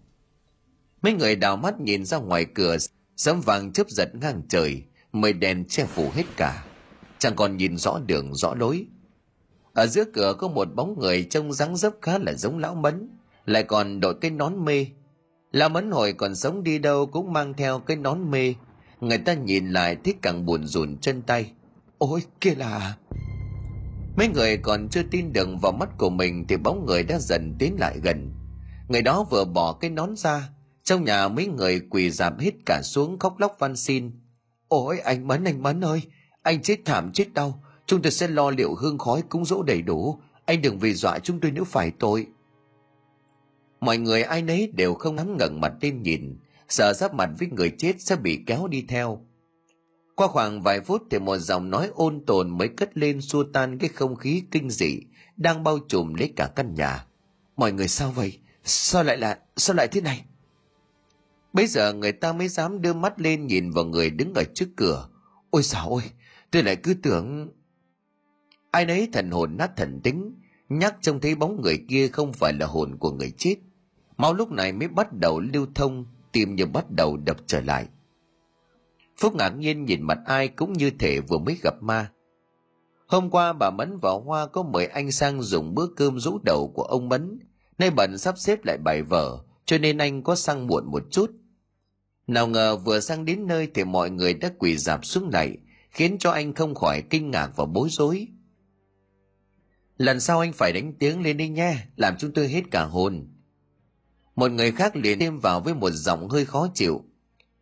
Mấy người đào mắt nhìn ra ngoài cửa sấm vàng chớp giật ngang trời, mây đen che phủ hết cả. Chẳng còn nhìn rõ đường, rõ lối. Ở giữa cửa có một bóng người trông dáng dấp khá là giống lão mấn lại còn đội cái nón mê. Lão mấn hồi còn sống đi đâu cũng mang theo cái nón mê. Người ta nhìn lại thích càng buồn rùn chân tay. Ôi, kia là mấy người còn chưa tin được vào mắt của mình thì bóng người đã dần tiến lại gần. Người đó vừa bỏ cái nón ra trong nhà mấy người quỳ giảm hết cả xuống khóc lóc van xin. Ôi, anh mấn anh mấn ơi, anh chết thảm chết đau. Chúng tôi sẽ lo liệu hương khói cúng dỗ đầy đủ. Anh đừng vì dọa chúng tôi nếu phải tội. Mọi người ai nấy đều không dám ngẩng mặt lên nhìn. Sợ giáp mặt với người chết sẽ bị kéo đi theo. Qua khoảng vài phút thì một dòng nói ôn tồn mới cất lên xua tan cái không khí kinh dị đang bao trùm lấy cả căn nhà. Mọi người sao vậy? Sao lại là, sao lại thế này? Bây giờ người ta mới dám đưa mắt lên nhìn vào người đứng ở trước cửa. Ôi xào ôi tôi lại cứ tưởng ai nấy thần hồn nát thần tính, nhắc trông thấy bóng người kia không phải là hồn của người chết. Máu lúc này mới bắt đầu lưu thông tim như bắt đầu đập trở lại. Phúc ngạc nhiên nhìn mặt ai cũng như thể vừa mới gặp ma. Hôm qua bà mẫn và hoa có mời anh sang dùng bữa cơm rũ đầu của ông mẫn. Nay bận sắp xếp lại bài vở, cho nên anh có sang muộn một chút nào ngờ vừa sang đến nơi thì mọi người đã quỳ dạp xuống lại khiến cho anh không khỏi kinh ngạc và bối rối. Lần sau anh phải đánh tiếng lên đi nha làm chúng tôi hết cả hồn. Một người khác liền thêm vào với một giọng hơi khó chịu.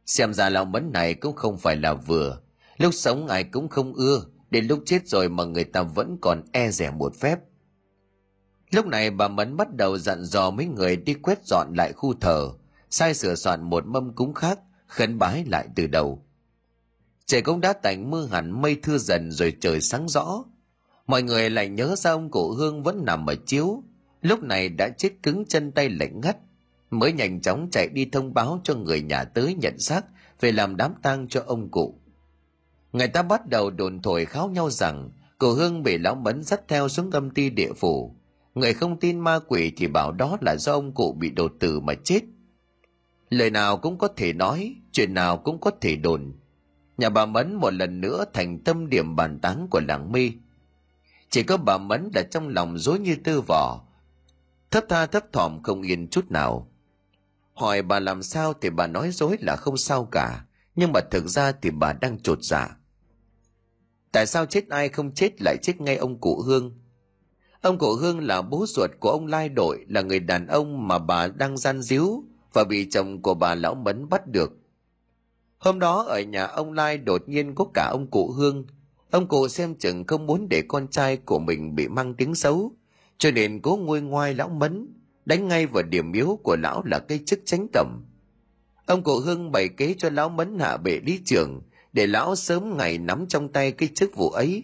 Xem ra lão mẫn này cũng không phải là vừa. Lúc sống ai cũng không ưa, đến lúc chết rồi mà người ta vẫn còn e rẻ một phép. Lúc này bà mẫn bắt đầu dặn dò mấy người đi quét dọn lại khu thờ sai sửa soạn một mâm cúng khác, khấn bái lại từ đầu. Trời cũng đã tạnh mưa hẳn mây thưa dần rồi trời sáng rõ. Mọi người lại nhớ ra ông cụ hương vẫn nằm ở chiếu. Lúc này đã chết cứng chân tay lạnh ngắt. Mới nhanh chóng chạy đi thông báo cho người nhà tới nhận xác về làm đám tang cho ông cụ. Người ta bắt đầu đồn thổi kháo nhau rằng, cụ hương bị lão mẫn dắt theo xuống âm ty địa phủ. Người không tin ma quỷ thì bảo đó là do ông cụ bị đột tử mà chết lời nào cũng có thể nói, chuyện nào cũng có thể đồn. Nhà bà mẫn một lần nữa thành tâm điểm bàn tán của làng mi chỉ có bà mẫn là trong lòng dối như tư vỏ thấp tha thấp thỏm không yên chút nào. Hỏi bà làm sao thì bà nói dối là không sao cả, nhưng mà thực ra thì bà đang trột dạ. Tại sao chết ai không chết lại chết ngay ông cụ hương? Ông cụ hương là bố ruột của ông lai đội, là người đàn ông mà bà đang gian díu và bị chồng của bà lão mấn bắt được. Hôm đó ở nhà ông lai đột nhiên có cả ông cụ hương. Ông cụ xem chừng không muốn để con trai của mình bị mang tiếng xấu. Cho nên cố nguôi ngoai lão mấn, đánh ngay vào điểm yếu của lão là cây chức tránh tầm. Ông cụ hương bày kế cho lão mấn hạ bệ lý trưởng để lão sớm ngày nắm trong tay cái chức vụ ấy.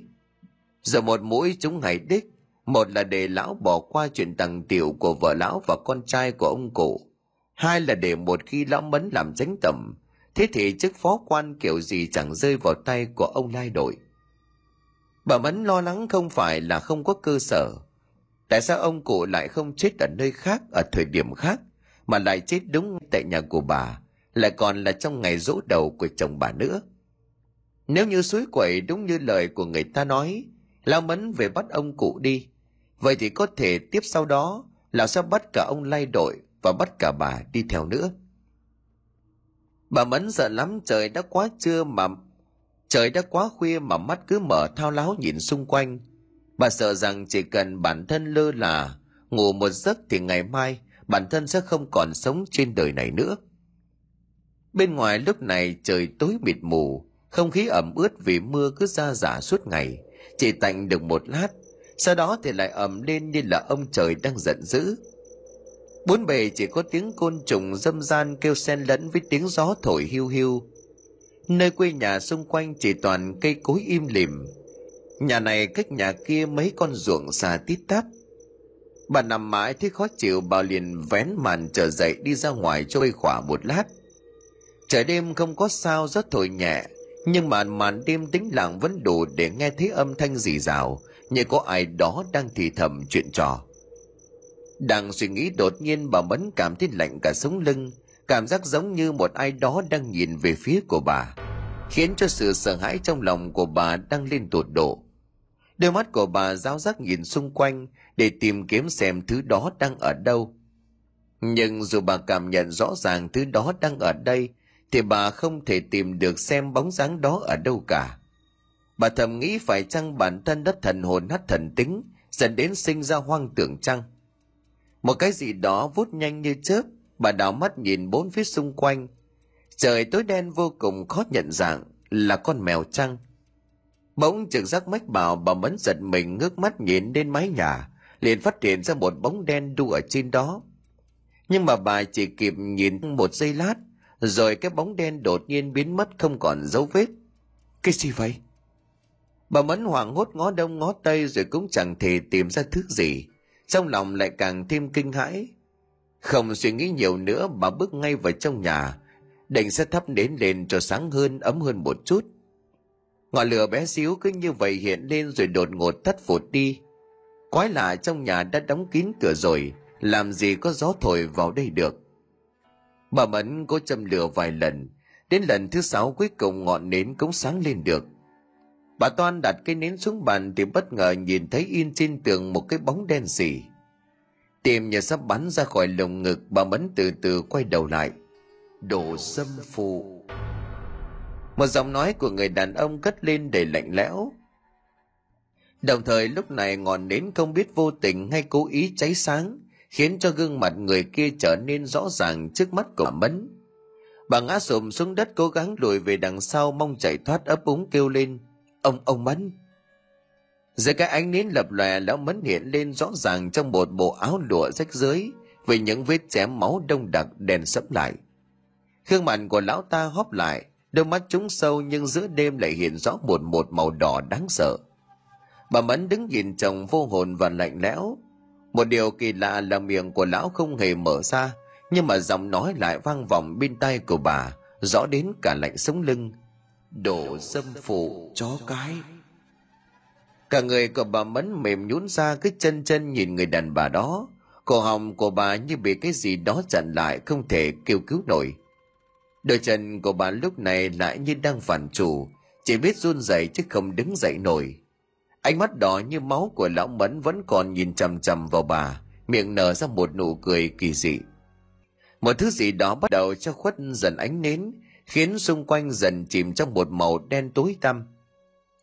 Giờ một mũi chúng ngày đích, một là để lão bỏ qua chuyện tầng tiểu của vợ lão và con trai của ông cụ hai là để một khi lão mấn làm tránh tầm, thế thì chức phó quan kiểu gì chẳng rơi vào tay của ông lai đội. Bà mấn lo lắng không phải là không có cơ sở. Tại sao ông cụ lại không chết ở nơi khác, ở thời điểm khác, mà lại chết đúng tại nhà của bà, lại còn là trong ngày rỗ đầu của chồng bà nữa? Nếu như suối quậy đúng như lời của người ta nói lao mấn về bắt ông cụ đi. Vậy thì có thể tiếp sau đó là sẽ bắt cả ông lai đội và bắt cả bà đi theo nữa bà Mẫn sợ lắm trời đã quá trưa mà trời đã quá khuya mà mắt cứ mở thao láo nhìn xung quanh Bà sợ rằng chỉ cần bản thân lơ là, ngủ một giấc thì ngày mai bản thân sẽ không còn sống trên đời này nữa. Bên ngoài lúc này trời tối mịt mù, không khí ẩm ướt vì mưa cứ ra giả suốt ngày, chỉ tạnh được một lát, sau đó thì lại ẩm lên như là ông trời đang giận dữ. Bốn bề chỉ có tiếng côn trùng dâm gian kêu xen lẫn với tiếng gió thổi hiu hiu. Nơi quê nhà xung quanh chỉ toàn cây cối im lìm, Nhà này cách nhà kia mấy con ruộng xa tít tắp. Bà nằm mãi thấy khó chịu bà liền vén màn trở dậy đi ra ngoài trôi khỏa một lát. Trời đêm không có sao rất thổi nhẹ, nhưng mà màn đêm tĩnh lặng vẫn đủ để nghe thấy âm thanh rì rào, như có ai đó đang thì thầm chuyện trò. Đang suy nghĩ đột nhiên bà Mẫn cảm thấy lạnh cả sống lưng, cảm giác giống như một ai đó đang nhìn về phía của bà, khiến cho sự sợ hãi trong lòng của bà đang lên tột độ. Đôi mắt của bà giáo giác nhìn xung quanh để tìm kiếm xem thứ đó đang ở đâu. Nhưng dù bà cảm nhận rõ ràng thứ đó đang ở đây, thì bà không thể tìm được xem bóng dáng đó ở đâu cả. Bà thầm nghĩ phải chăng bản thân đất thần hồn hắt thần tính, dẫn đến sinh ra hoang tưởng chăng? Một cái gì đó vút nhanh như chớp, bà đảo mắt nhìn bốn phía xung quanh. Trời tối đen vô cùng khó nhận dạng là con mèo trăng Bỗng trực giác mách bảo bà Mẫn giật mình ngước mắt nhìn lên mái nhà, liền phát hiện ra một bóng đen đu ở trên đó. Nhưng mà bà chỉ kịp nhìn một giây lát, rồi cái bóng đen đột nhiên biến mất không còn dấu vết. Cái gì vậy? Bà Mẫn hoảng hốt ngó đông ngó tây rồi cũng chẳng thể tìm ra thứ gì. Trong lòng lại càng thêm kinh hãi. Không suy nghĩ nhiều nữa bà bước ngay vào trong nhà, định sẽ thắp đến lên cho sáng hơn ấm hơn một chút. Ngọn lửa bé xíu cứ như vậy hiện lên rồi đột ngột tắt phụt đi. Quái lạ trong nhà đã đóng kín cửa rồi, làm gì có gió thổi vào đây được. Bà Mẫn cố châm lửa vài lần, đến lần thứ sáu cuối cùng ngọn nến cũng sáng lên được. Bà Toan đặt cái nến xuống bàn thì bất ngờ nhìn thấy in trên tường một cái bóng đen xỉ. Tim nhà sắp bắn ra khỏi lồng ngực bà Mẫn từ từ quay đầu lại. Đồ xâm phụ. Một giọng nói của người đàn ông cất lên đầy lạnh lẽo. Đồng thời lúc này ngọn nến không biết vô tình hay cố ý cháy sáng, khiến cho gương mặt người kia trở nên rõ ràng trước mắt của Mẫn. Bà ngã sụm xuống đất cố gắng lùi về đằng sau mong chạy thoát ấp úng kêu lên. Ông, ông Mẫn! Dưới cái ánh nến lập lòe lão Mẫn hiện lên rõ ràng trong một bộ áo lụa rách dưới, với những vết chém máu đông đặc đèn sẫm lại. Khương mặt của lão ta hóp lại, đôi mắt trúng sâu nhưng giữa đêm lại hiện rõ một một màu đỏ đáng sợ. Bà Mẫn đứng nhìn chồng vô hồn và lạnh lẽo. Một điều kỳ lạ là miệng của lão không hề mở ra, nhưng mà giọng nói lại vang vọng bên tai của bà, rõ đến cả lạnh sống lưng đổ dâm phụ chó cái. Cả người của bà Mẫn mềm nhún ra cái chân chân nhìn người đàn bà đó. Cổ họng của bà như bị cái gì đó chặn lại không thể kêu cứu nổi. Đôi chân của bà lúc này lại như đang phản chủ, chỉ biết run rẩy chứ không đứng dậy nổi. Ánh mắt đỏ như máu của lão Mẫn vẫn còn nhìn chằm chằm vào bà, miệng nở ra một nụ cười kỳ dị. Một thứ gì đó bắt đầu cho khuất dần ánh nến, khiến xung quanh dần chìm trong một màu đen tối tăm.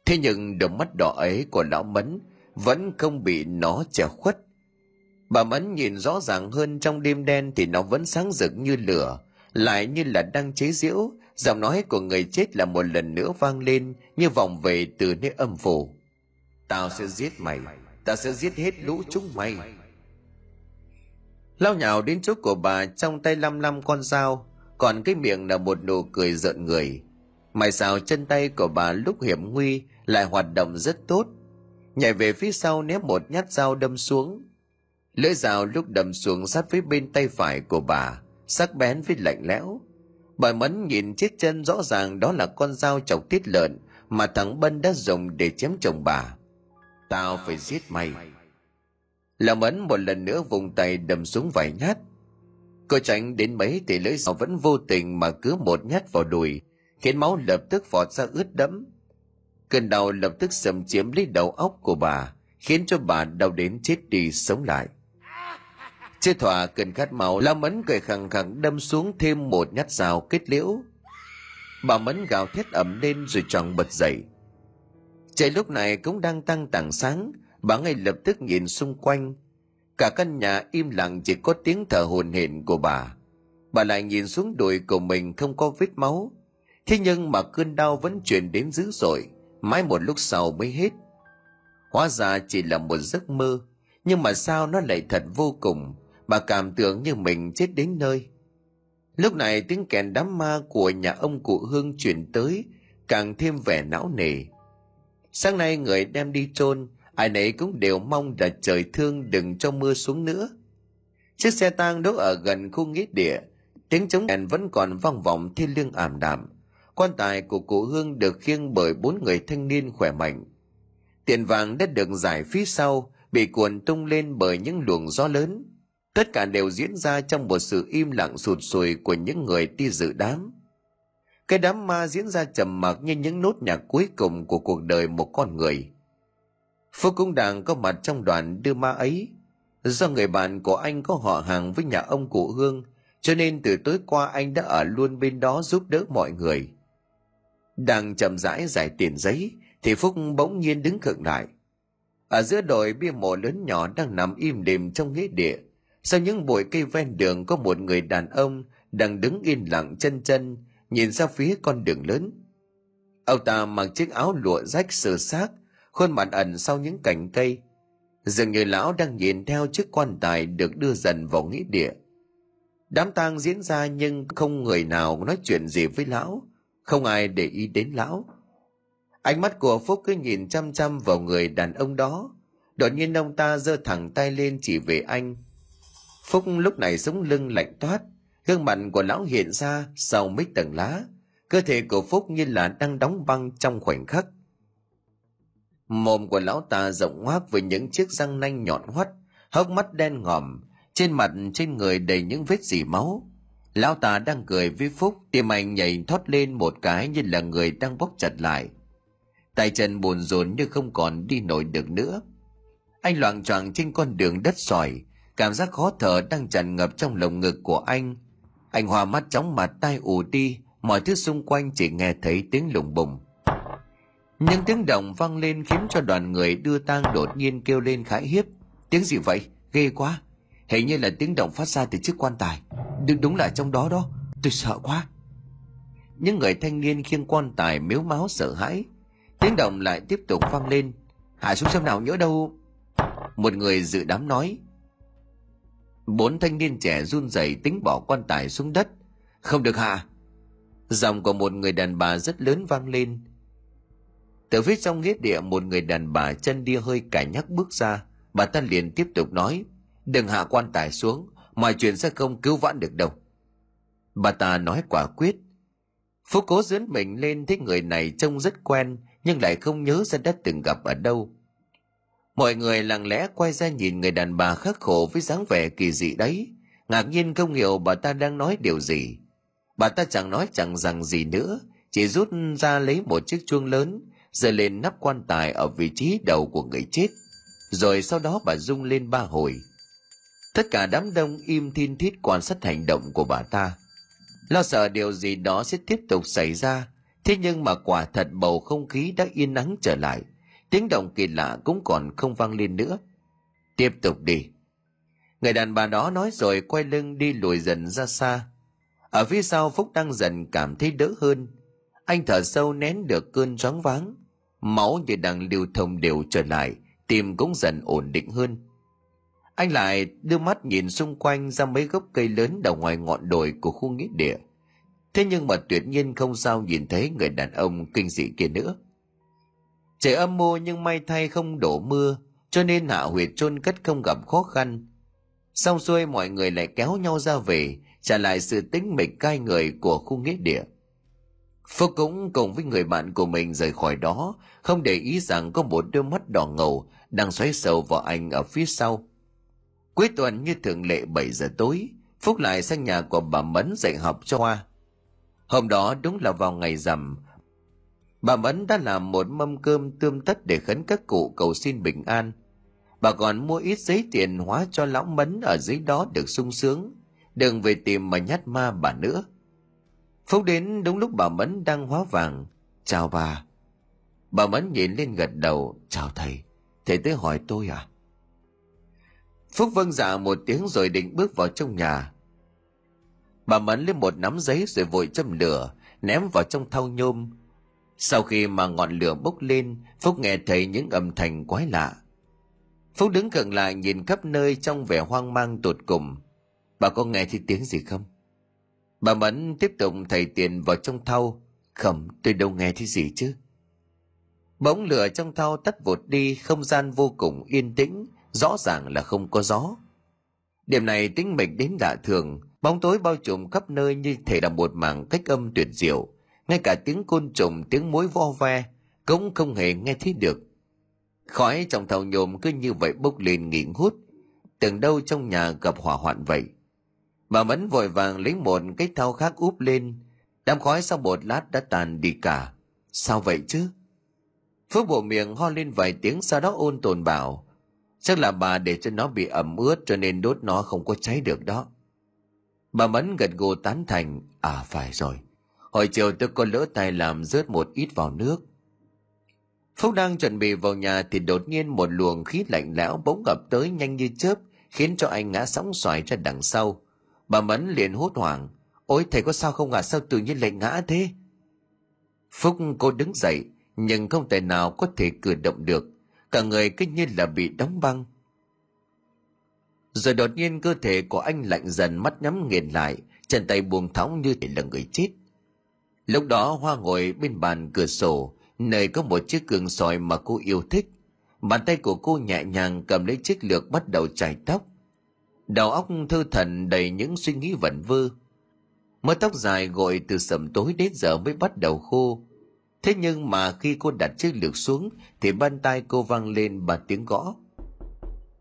Thế nhưng đôi mắt đỏ ấy của lão Mẫn vẫn không bị nó che khuất. Bà Mẫn nhìn rõ ràng hơn trong đêm đen thì nó vẫn sáng rực như lửa, lại như là đang chế giễu, giọng nói của người chết là một lần nữa vang lên như vòng về từ nơi âm phủ. Tao sẽ giết mày, tao sẽ giết hết lũ chúng mày. Lao nhào đến chỗ của bà trong tay lăm lăm con dao, còn cái miệng là một nụ cười giận người. Mày sao chân tay của bà lúc hiểm nguy lại hoạt động rất tốt. Nhảy về phía sau ném một nhát dao đâm xuống. Lưỡi dao lúc đâm xuống sát với bên tay phải của bà, sắc bén với lạnh lẽo. Bà Mẫn nhìn chiếc chân rõ ràng đó là con dao chọc tiết lợn mà thằng Bân đã dùng để chém chồng bà. Tao phải giết mày. Lão Mẫn một lần nữa vùng tay đâm xuống vài nhát. Cô tránh đến mấy thì lưỡi dao vẫn vô tình mà cứ một nhát vào đùi, khiến máu lập tức vọt ra ướt đẫm. Cơn đau lập tức xâm chiếm lấy đầu óc của bà, khiến cho bà đau đến chết đi sống lại. Chưa thỏa cơn khát máu, La Mẫn cười khẳng khẳng đâm xuống thêm một nhát dao kết liễu. Bà Mẫn gào thét ẩm lên rồi tròn bật dậy. Trời lúc này cũng đang tăng tảng sáng, bà ngay lập tức nhìn xung quanh. Cả căn nhà im lặng chỉ có tiếng thở hồn hển của bà. Bà lại nhìn xuống đùi của mình không có vết máu. Thế nhưng mà cơn đau vẫn truyền đến dữ dội, mãi một lúc sau mới hết. Hóa ra chỉ là một giấc mơ, nhưng mà sao nó lại thật vô cùng, bà cảm tưởng như mình chết đến nơi. Lúc này tiếng kèn đám ma của nhà ông cụ Hương chuyển tới, càng thêm vẻ não nề. Sáng nay người đem đi chôn ai nấy cũng đều mong là trời thương đừng cho mưa xuống nữa. Chiếc xe tang đỗ ở gần khu nghĩa địa, tiếng chống đèn vẫn còn vang vọng thiên lương ảm đạm. Quan tài của cụ Hương được khiêng bởi bốn người thanh niên khỏe mạnh. Tiền vàng đã được giải phía sau, bị cuộn tung lên bởi những luồng gió lớn. Tất cả đều diễn ra trong một sự im lặng sụt sùi của những người ti dự đám. Cái đám ma diễn ra trầm mặc như những nốt nhạc cuối cùng của cuộc đời một con người. Phúc cũng đang có mặt trong đoàn đưa ma ấy. Do người bạn của anh có họ hàng với nhà ông cụ Hương, cho nên từ tối qua anh đã ở luôn bên đó giúp đỡ mọi người. Đang chậm rãi giải tiền giấy, thì Phúc bỗng nhiên đứng khựng lại. Ở giữa đồi bia mộ lớn nhỏ đang nằm im đềm trong nghĩa địa. Sau những bụi cây ven đường có một người đàn ông đang đứng yên lặng chân chân, nhìn ra phía con đường lớn. Ông ta mặc chiếc áo lụa rách sờ xác, khuôn mặt ẩn sau những cành cây. Dường như lão đang nhìn theo chiếc quan tài được đưa dần vào nghĩa địa. Đám tang diễn ra nhưng không người nào nói chuyện gì với lão, không ai để ý đến lão. Ánh mắt của Phúc cứ nhìn chăm chăm vào người đàn ông đó. Đột nhiên ông ta giơ thẳng tay lên chỉ về anh. Phúc lúc này sống lưng lạnh toát, gương mặt của lão hiện ra sau mấy tầng lá. Cơ thể của Phúc như là đang đóng băng trong khoảnh khắc. Mồm của lão ta rộng ngoác với những chiếc răng nanh nhọn hoắt, hốc mắt đen ngòm, trên mặt trên người đầy những vết dì máu. Lão ta đang cười với Phúc, tim anh nhảy thoát lên một cái như là người đang bóp chặt lại. Tay chân buồn rồn như không còn đi nổi được nữa. Anh loạn choạng trên con đường đất sỏi, cảm giác khó thở đang tràn ngập trong lồng ngực của anh. Anh hòa mắt chóng mặt tai ù đi, mọi thứ xung quanh chỉ nghe thấy tiếng lùng bùng. Những tiếng động vang lên khiến cho đoàn người đưa tang đột nhiên kêu lên khãi hiếp. Tiếng gì vậy? Ghê quá. Hình như là tiếng động phát ra từ chiếc quan tài. Đúng, đúng là trong đó đó. Tôi sợ quá. Những người thanh niên khiêng quan tài miếu máu sợ hãi. Tiếng động lại tiếp tục vang lên. Hạ xuống xem nào nhớ đâu. Một người dự đám nói. Bốn thanh niên trẻ run rẩy tính bỏ quan tài xuống đất. Không được hạ. Giọng của một người đàn bà rất lớn vang lên từ phía trong nghĩa địa một người đàn bà chân đi hơi cả nhắc bước ra. Bà ta liền tiếp tục nói, đừng hạ quan tài xuống, mọi chuyện sẽ không cứu vãn được đâu. Bà ta nói quả quyết, Phú cố dướn mình lên thấy người này trông rất quen, nhưng lại không nhớ ra đã từng gặp ở đâu. Mọi người lặng lẽ quay ra nhìn người đàn bà khắc khổ với dáng vẻ kỳ dị đấy. Ngạc nhiên không hiểu bà ta đang nói điều gì. Bà ta chẳng nói chẳng rằng gì nữa, chỉ rút ra lấy một chiếc chuông lớn giơ lên nắp quan tài ở vị trí đầu của người chết. Rồi sau đó bà rung lên ba hồi. Tất cả đám đông im thiên thít quan sát hành động của bà ta. Lo sợ điều gì đó sẽ tiếp tục xảy ra. Thế nhưng mà quả thật bầu không khí đã yên nắng trở lại. Tiếng động kỳ lạ cũng còn không vang lên nữa. Tiếp tục đi. Người đàn bà đó nói rồi quay lưng đi lùi dần ra xa. Ở phía sau phúc đang dần cảm thấy đỡ hơn. Anh thở sâu nén được cơn choáng váng máu như đang lưu thông đều trở lại, tim cũng dần ổn định hơn. Anh lại đưa mắt nhìn xung quanh ra mấy gốc cây lớn đầu ngoài ngọn đồi của khu nghĩa địa. Thế nhưng mà tuyệt nhiên không sao nhìn thấy người đàn ông kinh dị kia nữa. Trời âm mưu nhưng may thay không đổ mưa, cho nên hạ huyệt chôn cất không gặp khó khăn. Xong xuôi mọi người lại kéo nhau ra về, trả lại sự tĩnh mịch cai người của khu nghĩa địa. Phúc cũng cùng với người bạn của mình rời khỏi đó, không để ý rằng có một đôi mắt đỏ ngầu đang xoáy sầu vào anh ở phía sau. Cuối tuần như thường lệ 7 giờ tối, Phúc lại sang nhà của bà Mẫn dạy học cho Hoa. Hôm đó đúng là vào ngày rằm, bà Mẫn đã làm một mâm cơm tươm tất để khấn các cụ cầu xin bình an. Bà còn mua ít giấy tiền hóa cho lão Mẫn ở dưới đó được sung sướng, đừng về tìm mà nhát ma bà nữa. Phúc đến đúng lúc bà Mẫn đang hóa vàng. Chào bà. Bà Mẫn nhìn lên gật đầu. Chào thầy. Thầy tới hỏi tôi à? Phúc vâng dạ một tiếng rồi định bước vào trong nhà. Bà Mẫn lấy một nắm giấy rồi vội châm lửa, ném vào trong thau nhôm. Sau khi mà ngọn lửa bốc lên, Phúc nghe thấy những âm thanh quái lạ. Phúc đứng gần lại nhìn khắp nơi trong vẻ hoang mang tột cùng. Bà có nghe thấy tiếng gì không? Bà Mẫn tiếp tục thầy tiền vào trong thau. khẩm tôi đâu nghe thấy gì chứ. Bỗng lửa trong thau tắt vụt đi, không gian vô cùng yên tĩnh, rõ ràng là không có gió. Điểm này tính mịch đến lạ thường, bóng tối bao trùm khắp nơi như thể là một mảng cách âm tuyệt diệu. Ngay cả tiếng côn trùng, tiếng mối vo ve cũng không hề nghe thấy được. Khói trong thau nhôm cứ như vậy bốc lên nghỉ hút, từng đâu trong nhà gặp hỏa hoạn vậy. Bà Mẫn vội vàng lấy một cái thau khác úp lên. Đám khói sau một lát đã tàn đi cả. Sao vậy chứ? Phước bộ miệng ho lên vài tiếng sau đó ôn tồn bảo. Chắc là bà để cho nó bị ẩm ướt cho nên đốt nó không có cháy được đó. Bà Mẫn gật gù tán thành. À phải rồi. Hồi chiều tôi có lỡ tay làm rớt một ít vào nước. Phúc đang chuẩn bị vào nhà thì đột nhiên một luồng khí lạnh lẽo bỗng ập tới nhanh như chớp, khiến cho anh ngã sóng xoài ra đằng sau Bà Mẫn liền hốt hoảng. Ôi, thầy có sao không à sao tự nhiên lại ngã thế? Phúc, cô đứng dậy, nhưng không thể nào có thể cử động được. Cả người cứ như là bị đóng băng. rồi đột nhiên cơ thể của anh lạnh dần, mắt nhắm nghiền lại, chân tay buông thõng như thể là người chết lúc đó, hoa ngồi bên bàn cửa sổ, nơi có một chiếc gương soi mà cô yêu thích bàn tay của cô nhẹ nhàng cầm lấy chiếc lược bắt đầu chải tóc đầu óc thư thần đầy những suy nghĩ vẩn vơ. Mớ tóc dài gội từ sầm tối đến giờ mới bắt đầu khô. Thế nhưng mà khi cô đặt chiếc lược xuống thì bên tay cô vang lên ba tiếng gõ.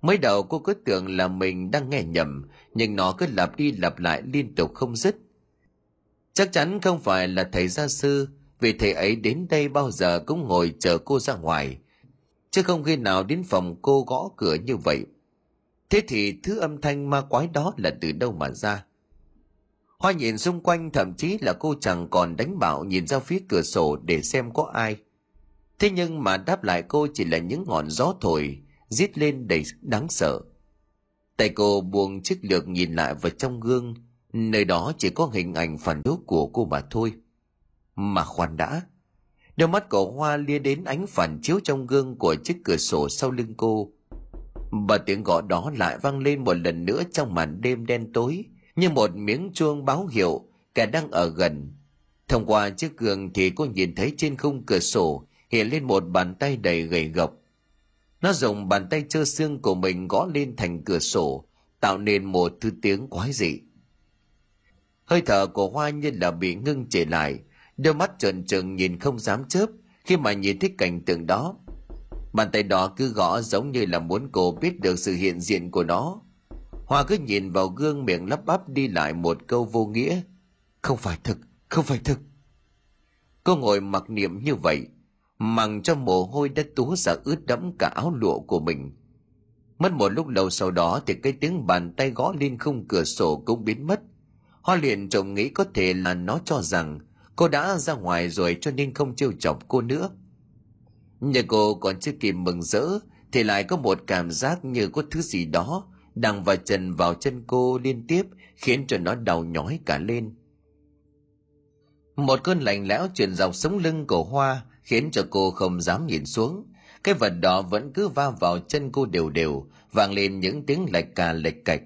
Mới đầu cô cứ tưởng là mình đang nghe nhầm, nhưng nó cứ lặp đi lặp lại liên tục không dứt. Chắc chắn không phải là thầy gia sư, vì thầy ấy đến đây bao giờ cũng ngồi chờ cô ra ngoài. Chứ không khi nào đến phòng cô gõ cửa như vậy thế thì thứ âm thanh ma quái đó là từ đâu mà ra? Hoa nhìn xung quanh, thậm chí là cô chẳng còn đánh bảo nhìn ra phía cửa sổ để xem có ai. Thế nhưng mà đáp lại cô chỉ là những ngọn gió thổi, rít lên đầy đáng sợ. Tay cô buông chiếc lược nhìn lại vào trong gương, nơi đó chỉ có hình ảnh phản chiếu của cô mà thôi. Mà khoan đã, đôi mắt của hoa lia đến ánh phản chiếu trong gương của chiếc cửa sổ sau lưng cô và tiếng gõ đó lại vang lên một lần nữa trong màn đêm đen tối, như một miếng chuông báo hiệu, kẻ đang ở gần. Thông qua chiếc gương thì cô nhìn thấy trên khung cửa sổ hiện lên một bàn tay đầy gầy gộc. Nó dùng bàn tay trơ xương của mình gõ lên thành cửa sổ, tạo nên một thứ tiếng quái dị. Hơi thở của hoa như là bị ngưng trở lại, đôi mắt trợn trừng nhìn không dám chớp khi mà nhìn thấy cảnh tượng đó bàn tay đó cứ gõ giống như là muốn cô biết được sự hiện diện của nó. Hoa cứ nhìn vào gương miệng lắp bắp đi lại một câu vô nghĩa. Không phải thực không phải thực cô ngồi mặc niệm như vậy, mằng cho mồ hôi đã túa ra ướt đẫm cả áo lụa của mình. Mất một lúc lâu sau đó thì cái tiếng bàn tay gõ lên khung cửa sổ cũng biến mất. Hoa liền trông nghĩ có thể là nó cho rằng cô đã ra ngoài rồi cho nên không trêu chọc cô nữa nhưng cô còn chưa kịp mừng rỡ, thì lại có một cảm giác như có thứ gì đó đang vào chân vào chân cô liên tiếp, khiến cho nó đau nhói cả lên. Một cơn lạnh lẽo truyền dọc sống lưng cổ hoa khiến cho cô không dám nhìn xuống. Cái vật đó vẫn cứ va vào chân cô đều đều, vang lên những tiếng lạch cà lệch cạch.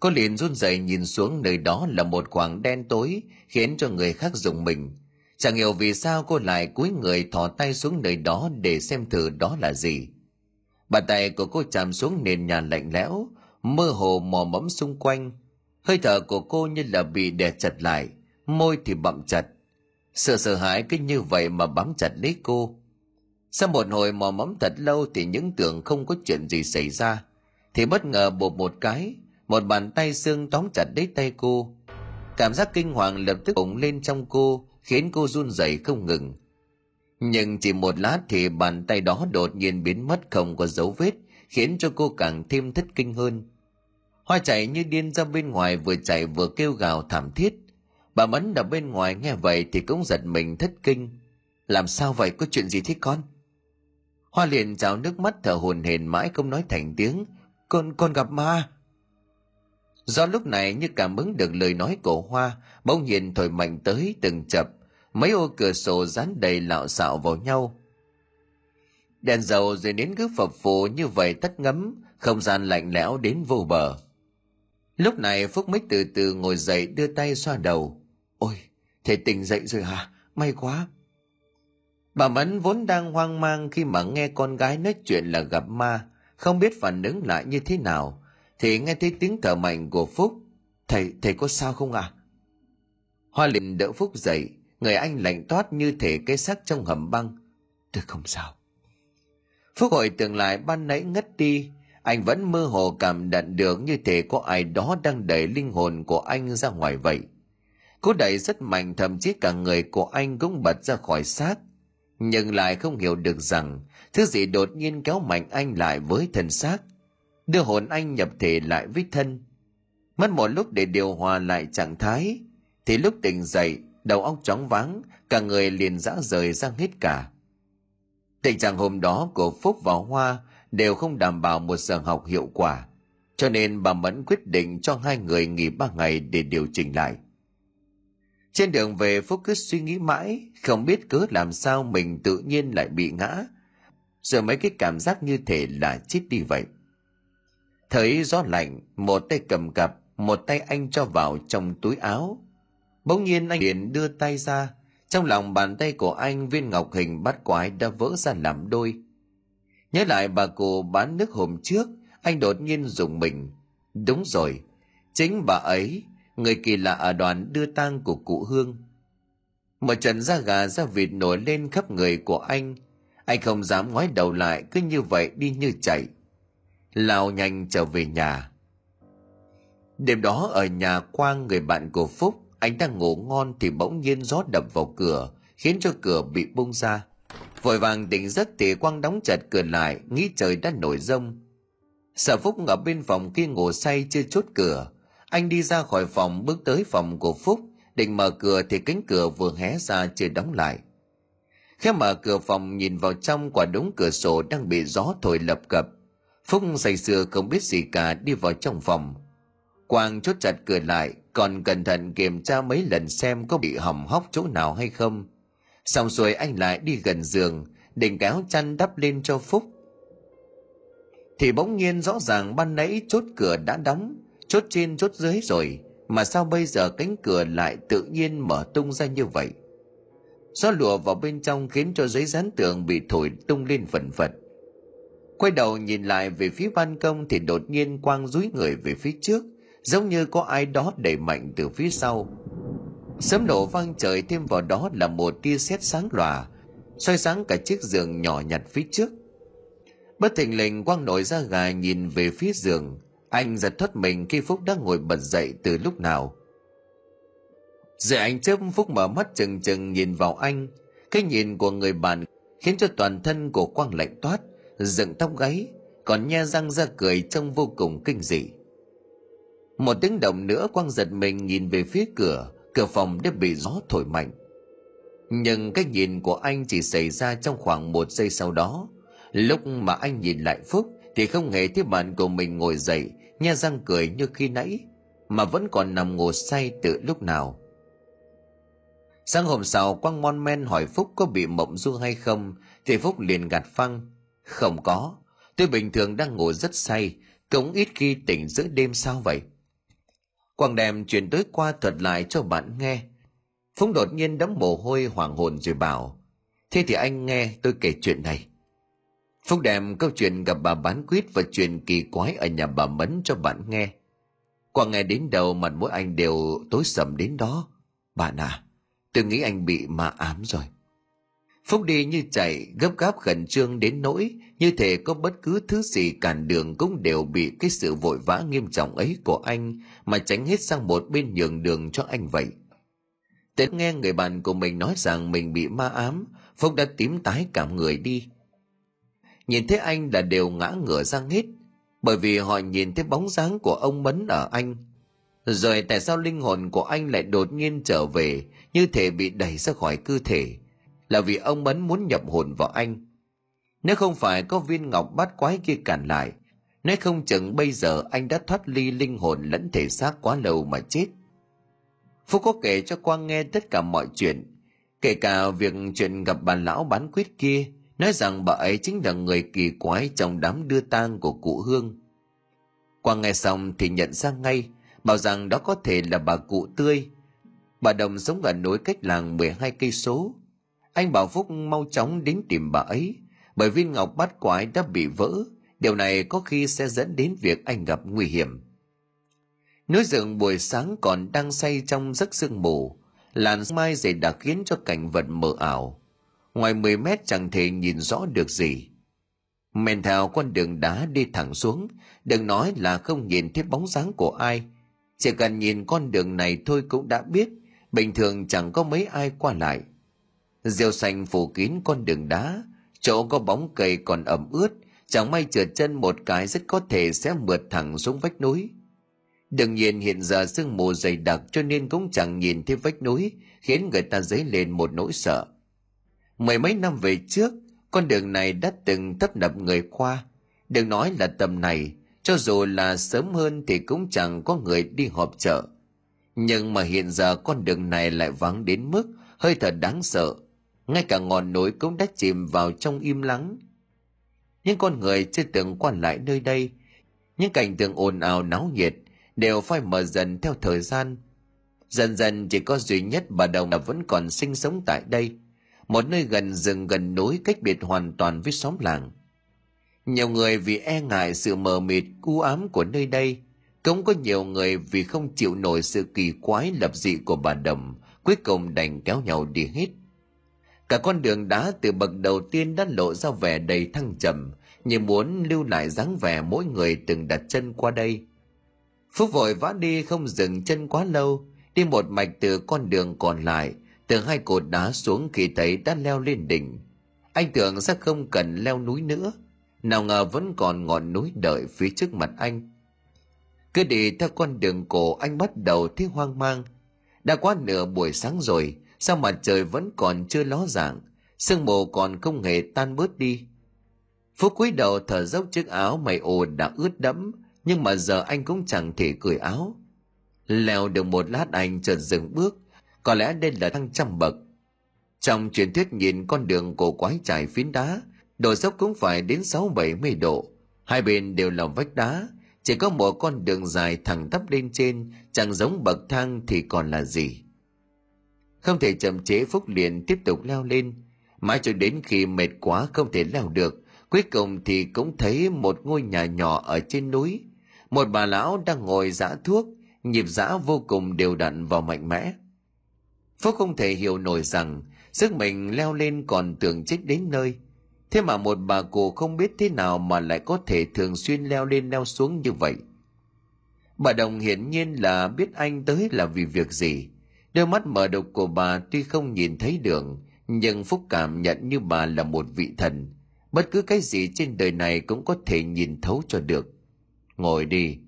Cô liền run rẩy nhìn xuống nơi đó là một khoảng đen tối, khiến cho người khác dùng mình chẳng hiểu vì sao cô lại cúi người thò tay xuống nơi đó để xem thử đó là gì. Bàn tay của cô chạm xuống nền nhà lạnh lẽo, mơ hồ mò mẫm xung quanh. Hơi thở của cô như là bị đè chặt lại, môi thì bậm chặt. Sợ sợ hãi cứ như vậy mà bám chặt lấy cô. Sau một hồi mò mẫm thật lâu thì những tưởng không có chuyện gì xảy ra. Thì bất ngờ bột một cái, một bàn tay xương tóm chặt lấy tay cô. Cảm giác kinh hoàng lập tức bùng lên trong cô khiến cô run rẩy không ngừng. Nhưng chỉ một lát thì bàn tay đó đột nhiên biến mất không có dấu vết, khiến cho cô càng thêm thất kinh hơn. Hoa chạy như điên ra bên ngoài vừa chạy vừa kêu gào thảm thiết. Bà mẫn ở bên ngoài nghe vậy thì cũng giật mình thất kinh. Làm sao vậy? Có chuyện gì thế con? Hoa liền trào nước mắt thở hồn hển mãi không nói thành tiếng. Con con gặp ma. Do lúc này như cảm ứng được lời nói của hoa, bỗng nhiên thổi mạnh tới từng chập mấy ô cửa sổ dán đầy lạo xạo vào nhau. Đèn dầu rồi đến cứ phập phù như vậy tắt ngấm, không gian lạnh lẽo đến vô bờ. Lúc này phúc mới từ từ ngồi dậy đưa tay xoa đầu. Ôi, thầy tỉnh dậy rồi hả? May quá. Bà mẫn vốn đang hoang mang khi mà nghe con gái nói chuyện là gặp ma, không biết phản ứng lại như thế nào, thì nghe thấy tiếng thở mạnh của phúc. Thầy thầy có sao không à hoa liền đỡ phúc dậy người anh lạnh toát như thể cái xác trong hầm băng. Tôi không sao. Phúc hồi tưởng lại ban nãy ngất đi. Anh vẫn mơ hồ cảm nhận được như thể có ai đó đang đẩy linh hồn của anh ra ngoài vậy. Cú đẩy rất mạnh, thậm chí cả người của anh cũng bật ra khỏi xác. Nhưng lại không hiểu được rằng, thứ gì đột nhiên kéo mạnh anh lại với thân xác. Đưa hồn anh nhập thể lại với thân. Mất một lúc để điều hòa lại trạng thái. Thì lúc tỉnh dậy đầu óc chóng váng, cả người liền dã rời ra hết cả. Tình trạng hôm đó của phúc và hoa đều không đảm bảo một giờ học hiệu quả, cho nên bà mẫn quyết định cho hai người nghỉ ba ngày để điều chỉnh lại. Trên đường về, phúc cứ suy nghĩ mãi, không biết cớ làm sao mình tự nhiên lại bị ngã. Rồi mấy cái cảm giác như thể là chết đi vậy. Thấy gió lạnh, một tay cầm cặp, một tay anh cho vào trong túi áo bỗng nhiên anh liền đưa tay ra. Trong lòng bàn tay của anh, viên ngọc hình bát quái đã vỡ ra làm đôi. Nhớ lại bà cụ bán nước hôm trước, anh đột nhiên dùng mình. Đúng rồi, chính bà ấy, người kỳ lạ ở đoàn đưa tang của cụ hương. Một trận da gà da vịt nổi lên khắp người của anh. Anh không dám ngoái đầu lại, cứ như vậy đi như chạy. Lao nhanh trở về nhà. Đêm đó ở nhà quang, người bạn của phúc anh đang ngủ ngon thì bỗng nhiên gió đập vào cửa, khiến cho cửa bị bung ra. Vội vàng tỉnh giấc thì quang đóng chặt cửa lại, nghĩ trời đã nổi rông. Sở phúc ở bên phòng kia ngủ say chưa chốt cửa. Anh đi ra khỏi phòng, bước tới phòng của phúc, định mở cửa thì cánh cửa vừa hé ra chưa đóng lại. Khẽ mở cửa phòng, nhìn vào trong quả đống cửa sổ đang bị gió thổi lập cập. Phúc say sưa không biết gì cả, đi vào trong phòng. Quang chốt chặt cửa lại còn cẩn thận kiểm tra mấy lần xem có bị hỏng hóc chỗ nào hay không. Xong rồi anh lại đi gần giường, định kéo chăn đắp lên cho phúc. Thì bỗng nhiên rõ ràng ban nãy chốt cửa đã đóng, chốt trên chốt dưới rồi, mà sao bây giờ cánh cửa lại tự nhiên mở tung ra như vậy? Gió lùa vào bên trong khiến cho giấy dán tường bị thổi tung lên phần phật. Quay đầu nhìn lại về phía ban công thì đột nhiên quang dúi người về phía trước giống như có ai đó đẩy mạnh từ phía sau. Sấm nổ vang trời thêm vào đó là một tia sét sáng lòa, soi sáng cả chiếc giường nhỏ nhặt phía trước. Bất thình lình quang nổi ra gà nhìn về phía giường. Anh giật thoát mình khi phúc đã ngồi bật dậy từ lúc nào. Rồi anh chớp phúc mở mắt chừng chừng nhìn vào anh. Cái nhìn của người bạn khiến cho toàn thân của quang lạnh toát, dựng tóc gáy, còn nhe răng ra cười trông vô cùng kinh dị một tiếng động nữa quang giật mình nhìn về phía cửa. Cửa phòng đã bị gió thổi mạnh. Nhưng cái nhìn của anh chỉ xảy ra trong khoảng một giây sau đó. Lúc mà anh nhìn lại phúc, thì không hề thấy bạn của mình ngồi dậy nha răng cười như khi nãy, mà vẫn còn nằm ngủ say từ lúc nào. Sáng hôm sau, quang mon men hỏi phúc có bị mộng du hay không, thì phúc liền gạt phăng, không có. Tôi bình thường đang ngủ rất say, cũng ít khi tỉnh giữa đêm sao vậy? Quang đem chuyện tối qua thuật lại cho bạn nghe phúc đột nhiên đấm mồ hôi hoàng hồn rồi bảo thế thì anh nghe tôi kể chuyện này Phúc đem câu chuyện gặp bà bán quýt và chuyện kỳ quái ở nhà bà Mấn cho bạn nghe. Quang nghe đến đầu mặt mỗi anh đều tối sầm đến đó. Bạn à, tôi nghĩ anh bị ma ám rồi. Phúc đi như chạy, gấp gáp khẩn trương đến nỗi, như thể có bất cứ thứ gì cản đường cũng đều bị cái sự vội vã nghiêm trọng ấy của anh mà tránh hết sang một bên nhường đường cho anh vậy. Tết nghe người bạn của mình nói rằng mình bị ma ám, Phúc đã tím tái cả người đi. Nhìn thấy anh là đều ngã ngửa sang hết bởi vì họ nhìn thấy bóng dáng của ông mấn ở anh. Rồi tại sao linh hồn của anh lại đột nhiên trở về như thể bị đẩy ra khỏi cơ thể? Là vì ông mấn muốn nhập hồn vào anh nếu không phải có viên ngọc bát quái kia cản lại nếu không chừng bây giờ anh đã thoát ly linh hồn lẫn thể xác quá lâu mà chết phúc có kể cho quang nghe tất cả mọi chuyện kể cả việc chuyện gặp bà lão bán quyết kia nói rằng bà ấy chính là người kỳ quái trong đám đưa tang của cụ Hương. Quang nghe xong thì nhận ra ngay, bảo rằng đó có thể là bà cụ Tươi. Bà Đồng sống ở núi cách làng 12 cây số. Anh bảo Phúc mau chóng đến tìm bà ấy, bởi viên ngọc bát quái đã bị vỡ, điều này có khi sẽ dẫn đến việc anh gặp nguy hiểm. Núi rừng buổi sáng còn đang say trong giấc sương mù, làn mai dày đặc khiến cho cảnh vật mờ ảo ngoài 10 mét chẳng thể nhìn rõ được gì. Men theo con đường đá đi thẳng xuống, đừng nói là không nhìn thấy bóng dáng của ai. Chỉ cần nhìn con đường này thôi cũng đã biết, bình thường chẳng có mấy ai qua lại. Rêu xanh phủ kín con đường đá, chỗ có bóng cây còn ẩm ướt, chẳng may trượt chân một cái rất có thể sẽ mượt thẳng xuống vách núi. Đương nhiên hiện giờ sương mù dày đặc cho nên cũng chẳng nhìn thấy vách núi, khiến người ta dấy lên một nỗi sợ. Mười mấy năm về trước, con đường này đã từng tấp nập người qua. Đừng nói là tầm này, cho dù là sớm hơn thì cũng chẳng có người đi họp chợ. Nhưng mà hiện giờ con đường này lại vắng đến mức hơi thật đáng sợ. Ngay cả ngọn núi cũng đã chìm vào trong im lắng. Những con người chưa từng qua lại nơi đây, những cảnh tượng ồn ào náo nhiệt đều phai mờ dần theo thời gian. Dần dần chỉ có duy nhất bà đồng là vẫn còn sinh sống tại đây một nơi gần rừng gần núi cách biệt hoàn toàn với xóm làng. Nhiều người vì e ngại sự mờ mịt u ám của nơi đây cũng có nhiều người vì không chịu nổi sự kỳ quái lập dị của bà đồng cuối cùng đành kéo nhau đi hết cả con đường đá từ bậc đầu tiên đã lộ ra vẻ đầy thăng trầm, như muốn lưu lại dáng vẻ mỗi người từng đặt chân qua đây. Phúc vội vã đi không dừng chân quá lâu, đi một mạch từ con đường còn lại, từ hai cột đá xuống khi thấy đã leo lên đỉnh. Anh tưởng sẽ không cần leo núi nữa, nào ngờ vẫn còn ngọn núi đợi phía trước mặt anh. Cứ đi theo con đường cổ, anh bắt đầu thấy hoang mang. Đã quá nửa buổi sáng rồi sao mặt trời vẫn còn chưa ló dạng? Sương mù còn không hề tan bớt đi. Phúc cúi đầu thở dốc chiếc áo mày ồ đã ướt đẫm, nhưng mà giờ anh cũng chẳng thể cởi áo. Leo được một lát anh chợt dừng bước, có lẽ đây là thăng trăm bậc. Trong truyền thuyết nhìn con đường cổ quái trải phiến đá, độ dốc cũng phải đến sáu bảy mươi độ. Hai bên đều là vách đá, chỉ có một con đường dài thẳng tắp lên trên, chẳng giống bậc thang thì còn là gì không thể chậm chế phúc liền tiếp tục leo lên. Mãi cho đến khi mệt quá không thể leo được, cuối cùng thì cũng thấy một ngôi nhà nhỏ ở trên núi. Một bà lão đang ngồi giã thuốc, nhịp giã vô cùng đều đặn và mạnh mẽ. Phúc không thể hiểu nổi rằng sức mình leo lên còn tưởng chết đến nơi. Thế mà một bà cụ không biết thế nào mà lại có thể thường xuyên leo lên leo xuống như vậy. Bà đồng hiển nhiên là biết anh tới là vì việc gì đôi mắt mở độc của bà tuy không nhìn thấy đường, nhưng phúc cảm nhận như bà là một vị thần. Bất cứ cái gì trên đời này cũng có thể nhìn thấu cho được. Ngồi đi.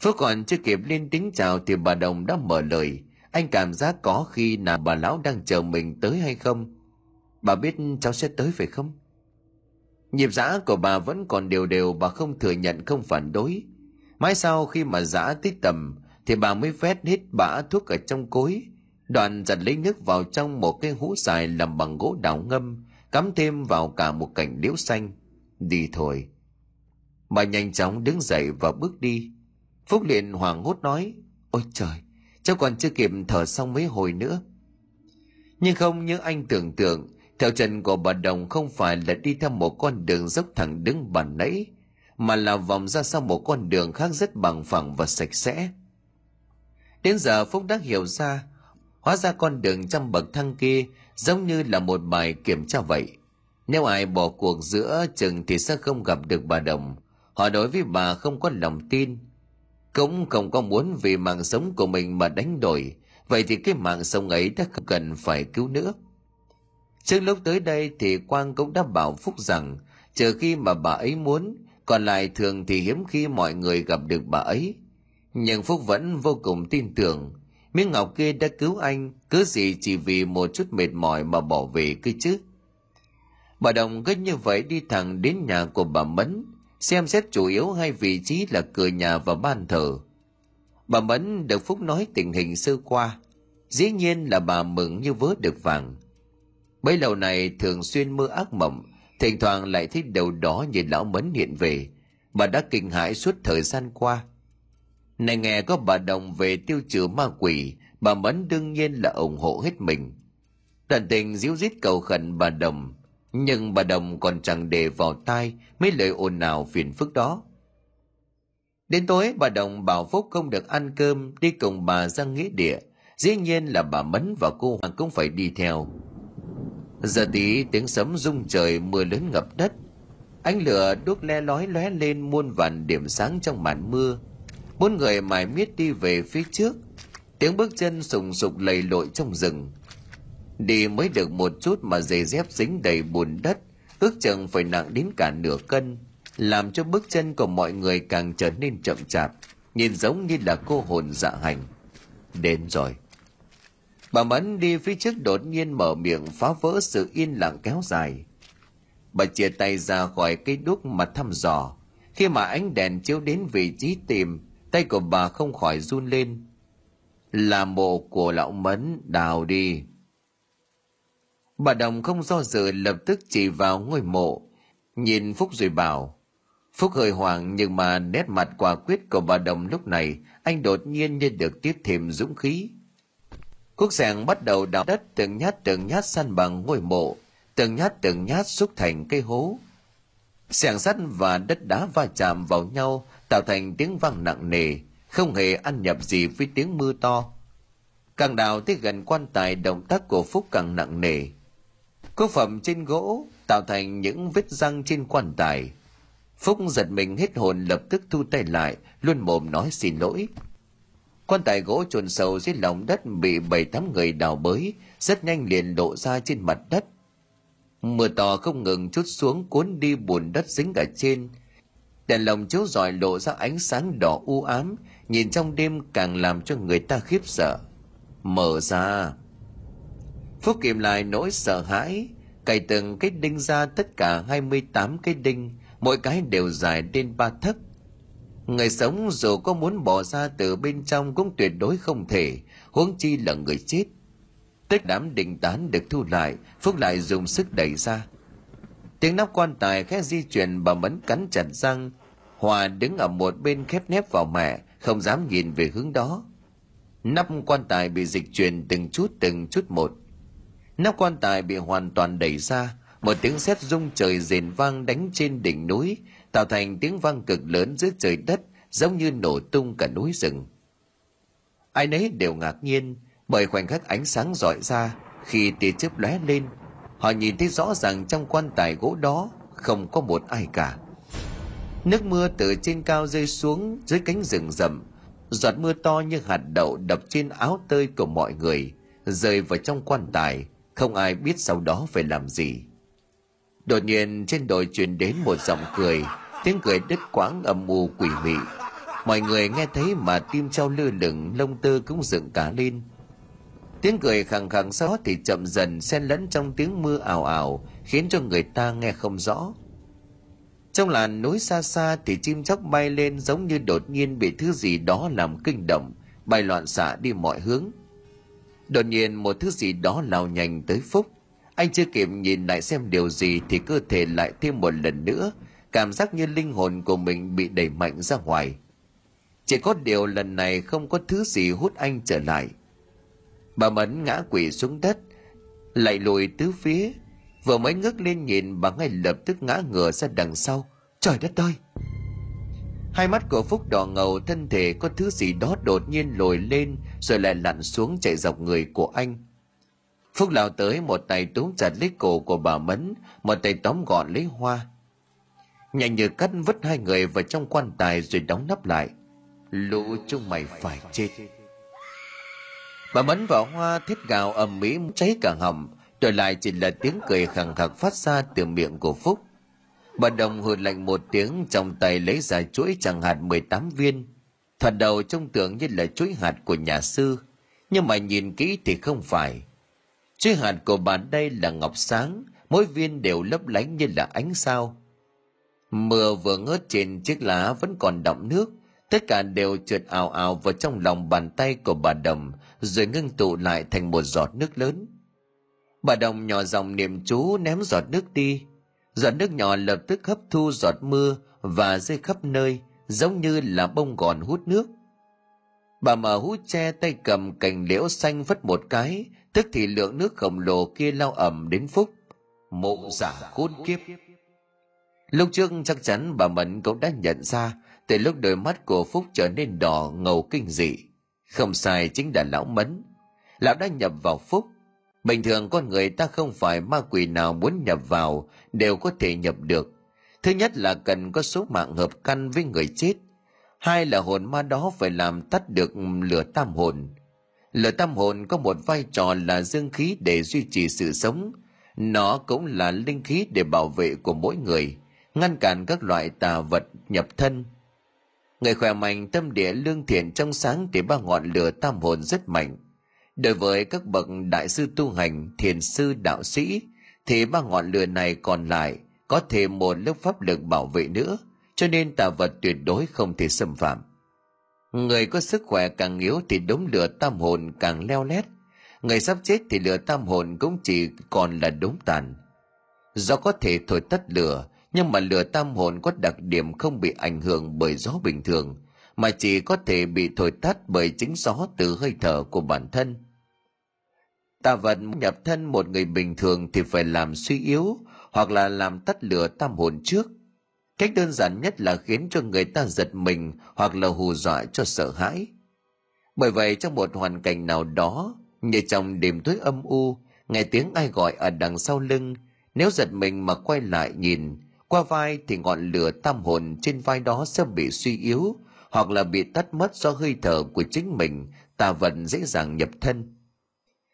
Phúc còn chưa kịp lên tiếng chào thì bà đồng đã mở lời. Anh cảm giác có khi nào bà lão đang chờ mình tới hay không? Bà biết cháu sẽ tới phải không? Nhịp giã của bà vẫn còn đều đều, bà không thừa nhận, không phản đối. Mãi sau khi mà giã tích tầm thì bà mới vét hết bã thuốc ở trong cối. Đoàn giật lấy nước vào trong một cái hũ dài làm bằng gỗ đào ngâm, cắm thêm vào cả một cành liễu xanh. Đi thôi. Bà nhanh chóng đứng dậy và bước đi. Phúc liền hoảng hốt nói, ôi trời, cháu còn chưa kịp thở xong mấy hồi nữa. Nhưng không như anh tưởng tượng, theo chân của bà đồng không phải là đi theo một con đường dốc thẳng đứng bàn nãy, mà là vòng ra sau một con đường khác rất bằng phẳng và sạch sẽ đến giờ phúc đã hiểu ra, hóa ra con đường trăm bậc thang kia giống như là một bài kiểm tra vậy. Nếu ai bỏ cuộc giữa chừng thì sẽ không gặp được bà đồng. Họ đối với bà không có lòng tin, cũng không có muốn vì mạng sống của mình mà đánh đổi. Vậy thì cái mạng sống ấy đã không cần phải cứu nữa. Trước lúc tới đây thì quang cũng đã bảo phúc rằng, chờ khi mà bà ấy muốn, còn lại thường thì hiếm khi mọi người gặp được bà ấy nhưng phúc vẫn vô cùng tin tưởng. Miếng ngọc kia đã cứu anh, cứ gì chỉ vì một chút mệt mỏi mà bỏ về cơ chứ. Bà đồng cứ như vậy đi thẳng đến nhà của bà mẫn, xem xét chủ yếu hai vị trí là cửa nhà và ban thờ. Bà mẫn được phúc nói tình hình sơ qua, dĩ nhiên là bà mừng như vớ được vàng. Bấy lâu này thường xuyên mơ ác mộng, thỉnh thoảng lại thấy đầu đó như lão mẫn hiện về. Bà đã kinh hãi suốt thời gian qua này nghe có bà đồng về tiêu trừ ma quỷ, bà mẫn đương nhiên là ủng hộ hết mình. Tận tình díu dít cầu khẩn bà đồng, nhưng bà đồng còn chẳng để vào tai mấy lời ồn nào phiền phức đó. Đến tối, bà đồng bảo phúc không được ăn cơm, đi cùng bà ra nghĩa địa. Dĩ nhiên là bà mẫn và cô hoàng cũng phải đi theo. Giờ tí tiếng sấm rung trời, mưa lớn ngập đất. Ánh lửa đốt le lói lóe lên muôn vàn điểm sáng trong màn mưa bốn người mải miết đi về phía trước. Tiếng bước chân sùng sục lầy lội trong rừng. Đi mới được một chút mà giày dép dính đầy bùn đất, ước chừng phải nặng đến cả nửa cân, làm cho bước chân của mọi người càng trở nên chậm chạp, nhìn giống như là cô hồn dạ hành. Đến rồi. Bà mẫn đi phía trước đột nhiên mở miệng phá vỡ sự yên lặng kéo dài. Bà chia tay ra khỏi cây đuốc mà thăm dò. Khi mà ánh đèn chiếu đến vị trí tìm tay của bà không khỏi run lên là mộ của lão mẫn đào đi bà đồng không do dự lập tức chỉ vào ngôi mộ nhìn phúc rồi bảo Phúc hơi hoảng nhưng mà nét mặt quả quyết của bà Đồng lúc này anh đột nhiên như được tiếp thêm dũng khí. Quốc sàng bắt đầu đào đất từng nhát từng nhát săn bằng ngôi mộ, từng nhát từng nhát xúc thành cây hố. Sàng sắt và đất đá va chạm vào nhau tạo thành tiếng vang nặng nề, không hề ăn nhập gì với tiếng mưa to. Càng đào tới gần quan tài động tác của Phúc càng nặng nề. Cố phẩm trên gỗ tạo thành những vết răng trên quan tài. Phúc giật mình hết hồn lập tức thu tay lại, luôn mồm nói xin lỗi. Quan tài gỗ chôn sâu dưới lòng đất bị bảy tám người đào bới, rất nhanh liền lộ ra trên mặt đất. Mưa to không ngừng chút xuống cuốn đi bùn đất dính ở trên. Đèn lồng chiếu rọi lộ ra ánh sáng đỏ u ám, nhìn trong đêm càng làm cho người ta khiếp sợ. Mở ra. Phúc kìm lại nỗi sợ hãi, cày từng cái đinh ra tất cả 28 cái đinh, mỗi cái đều dài đến ba thấc người sống dù có muốn bỏ ra từ bên trong cũng tuyệt đối không thể huống chi là người chết tất đám đình tán được thu lại phúc lại dùng sức đẩy ra tiếng nắp quan tài khẽ di chuyển bà mẫn cắn chặt răng hòa đứng ở một bên khép nép vào mẹ, không dám nhìn về hướng đó. Nắp quan tài bị dịch chuyển từng chút từng chút một. Nắp quan tài bị hoàn toàn đẩy ra, một tiếng sét rung trời rền vang đánh trên đỉnh núi, tạo thành tiếng vang cực lớn giữa trời đất, giống như nổ tung cả núi rừng. Ai nấy đều ngạc nhiên, bởi khoảnh khắc ánh sáng rọi ra, khi tia chớp lóe lên, họ nhìn thấy rõ ràng trong quan tài gỗ đó không có một ai cả nước mưa từ trên cao rơi xuống dưới cánh rừng rậm. Giọt mưa to như hạt đậu đập trên áo tơi của mọi người, rơi vào trong quan tài. Không ai biết sau đó phải làm gì. Đột nhiên, trên đồi truyền đến một giọng cười. Tiếng cười đứt quãng âm u quỷ mị. Mọi người nghe thấy mà tim trao lư lửng, lông tơ cũng dựng cả lên. Tiếng cười khẳng khẳng sau thì chậm dần xen lẫn trong tiếng mưa ảo ảo khiến cho người ta nghe không rõ trong làn núi xa xa thì chim chóc bay lên giống như đột nhiên bị thứ gì đó làm kinh động, bay loạn xạ đi mọi hướng. Đột nhiên một thứ gì đó lao nhanh tới phúc. Anh chưa kịp nhìn lại xem điều gì thì cơ thể lại thêm một lần nữa. Cảm giác như linh hồn của mình bị đẩy mạnh ra ngoài. Chỉ có điều lần này không có thứ gì hút anh trở lại. Bà mẫn ngã quỵ xuống đất lại lùi tứ phía vừa mới ngước lên nhìn bà ngay lập tức ngã ngửa ra đằng sau. Trời đất ơi! Hai mắt của phúc đỏ ngầu, thân thể có thứ gì đó đột nhiên lồi lên, rồi lại lặn xuống chạy dọc người của anh. Phúc lao tới, một tay túm chặt lấy cổ của bà mấn một tay tóm gọn lấy hoa. Nhanh như cắt vứt hai người vào trong quan tài rồi đóng nắp lại. Lũ chúng mày phải chết. Bà mẫn vào hoa thiết gào ầm ĩ, cháy cả hầm đổi lại chỉ là tiếng cười khẳng khặc phát ra từ miệng của phúc. Bà đồng hừ lạnh một tiếng, trong tay lấy ra chuỗi chẳng hạt 18 viên. Thoạt đầu trông tưởng như là chuỗi hạt của nhà sư, nhưng mà nhìn kỹ thì không phải. Chuỗi hạt của bà đây là ngọc sáng, mỗi viên đều lấp lánh như là ánh sao. Mưa vừa ngớt trên chiếc lá vẫn còn đọng nước, tất cả đều trượt ào ào vào trong lòng bàn tay của bà đồng rồi ngưng tụ lại thành một giọt nước lớn bà đồng nhỏ dòng niệm chú ném giọt nước đi. Giọt nước nhỏ lập tức hấp thu giọt mưa và rơi khắp nơi, giống như là bông gòn hút nước. Bà mở hút che tay cầm cành liễu xanh vất một cái, tức thì lượng nước khổng lồ kia lao ẩm đến phúc. Mộ giả khốn kiếp. Lúc trước chắc chắn bà mẫn cũng đã nhận ra, từ lúc đôi mắt của phúc trở nên đỏ ngầu kinh dị. Không sai chính là lão mẫn. Lão đã nhập vào phúc bình thường con người ta không phải ma quỷ nào muốn nhập vào đều có thể nhập được. Thứ nhất là cần có số mạng hợp căn với người chết. Hai là hồn ma đó phải làm tắt được lửa tam hồn. Lửa tam hồn có một vai trò là dương khí để duy trì sự sống. Nó cũng là linh khí để bảo vệ của mỗi người, ngăn cản các loại tà vật nhập thân. Người khỏe mạnh, tâm địa lương thiện trong sáng thì ba ngọn lửa tam hồn rất mạnh đối với các bậc đại sư tu hành, thiền sư, đạo sĩ, thì ba ngọn lửa này còn lại có thêm một lớp pháp lực bảo vệ nữa, cho nên tà vật tuyệt đối không thể xâm phạm. Người có sức khỏe càng yếu thì đống lửa tam hồn càng leo lét, người sắp chết thì lửa tam hồn cũng chỉ còn là đống tàn. Do có thể thổi tắt lửa, nhưng mà lửa tam hồn có đặc điểm không bị ảnh hưởng bởi gió bình thường, mà chỉ có thể bị thổi tắt bởi chính gió từ hơi thở của bản thân tà vật nhập thân một người bình thường thì phải làm suy yếu, hoặc là làm tắt lửa tam hồn trước. Cách đơn giản nhất là khiến cho người ta giật mình, hoặc là hù dọa cho sợ hãi. Bởi vậy trong một hoàn cảnh nào đó như trong đêm tối âm u, nghe tiếng ai gọi ở đằng sau lưng, nếu giật mình mà quay lại nhìn, qua vai thì ngọn lửa tam hồn trên vai đó sẽ bị suy yếu, hoặc là bị tắt mất do hơi thở của chính mình tà vật dễ dàng nhập thân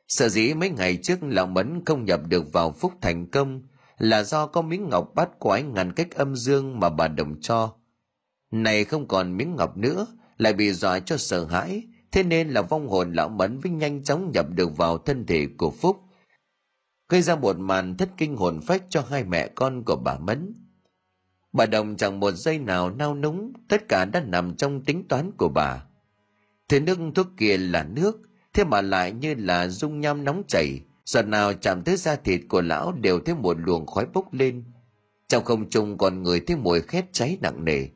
sợ dĩ mấy ngày trước lão mẫn không nhập được vào phúc thành công là do có miếng ngọc bát quái ngăn cách âm dương mà bà đồng cho. Này không còn miếng ngọc nữa, lại bị dọa cho sợ hãi, thế nên là vong hồn lão mẫn mới nhanh chóng nhập được vào thân thể của phúc, gây ra một màn thất kinh hồn phách cho hai mẹ con của bà mẫn. Bà đồng chẳng một giây nào nao núng, tất cả đã nằm trong tính toán của bà. Thế nước thuốc kia là nước thế mà lại như là dung nham nóng chảy giọt nào chạm tới da thịt của lão đều thấy một luồng khói bốc lên. Trong không trung còn người thấy mùi khét cháy nặng nề.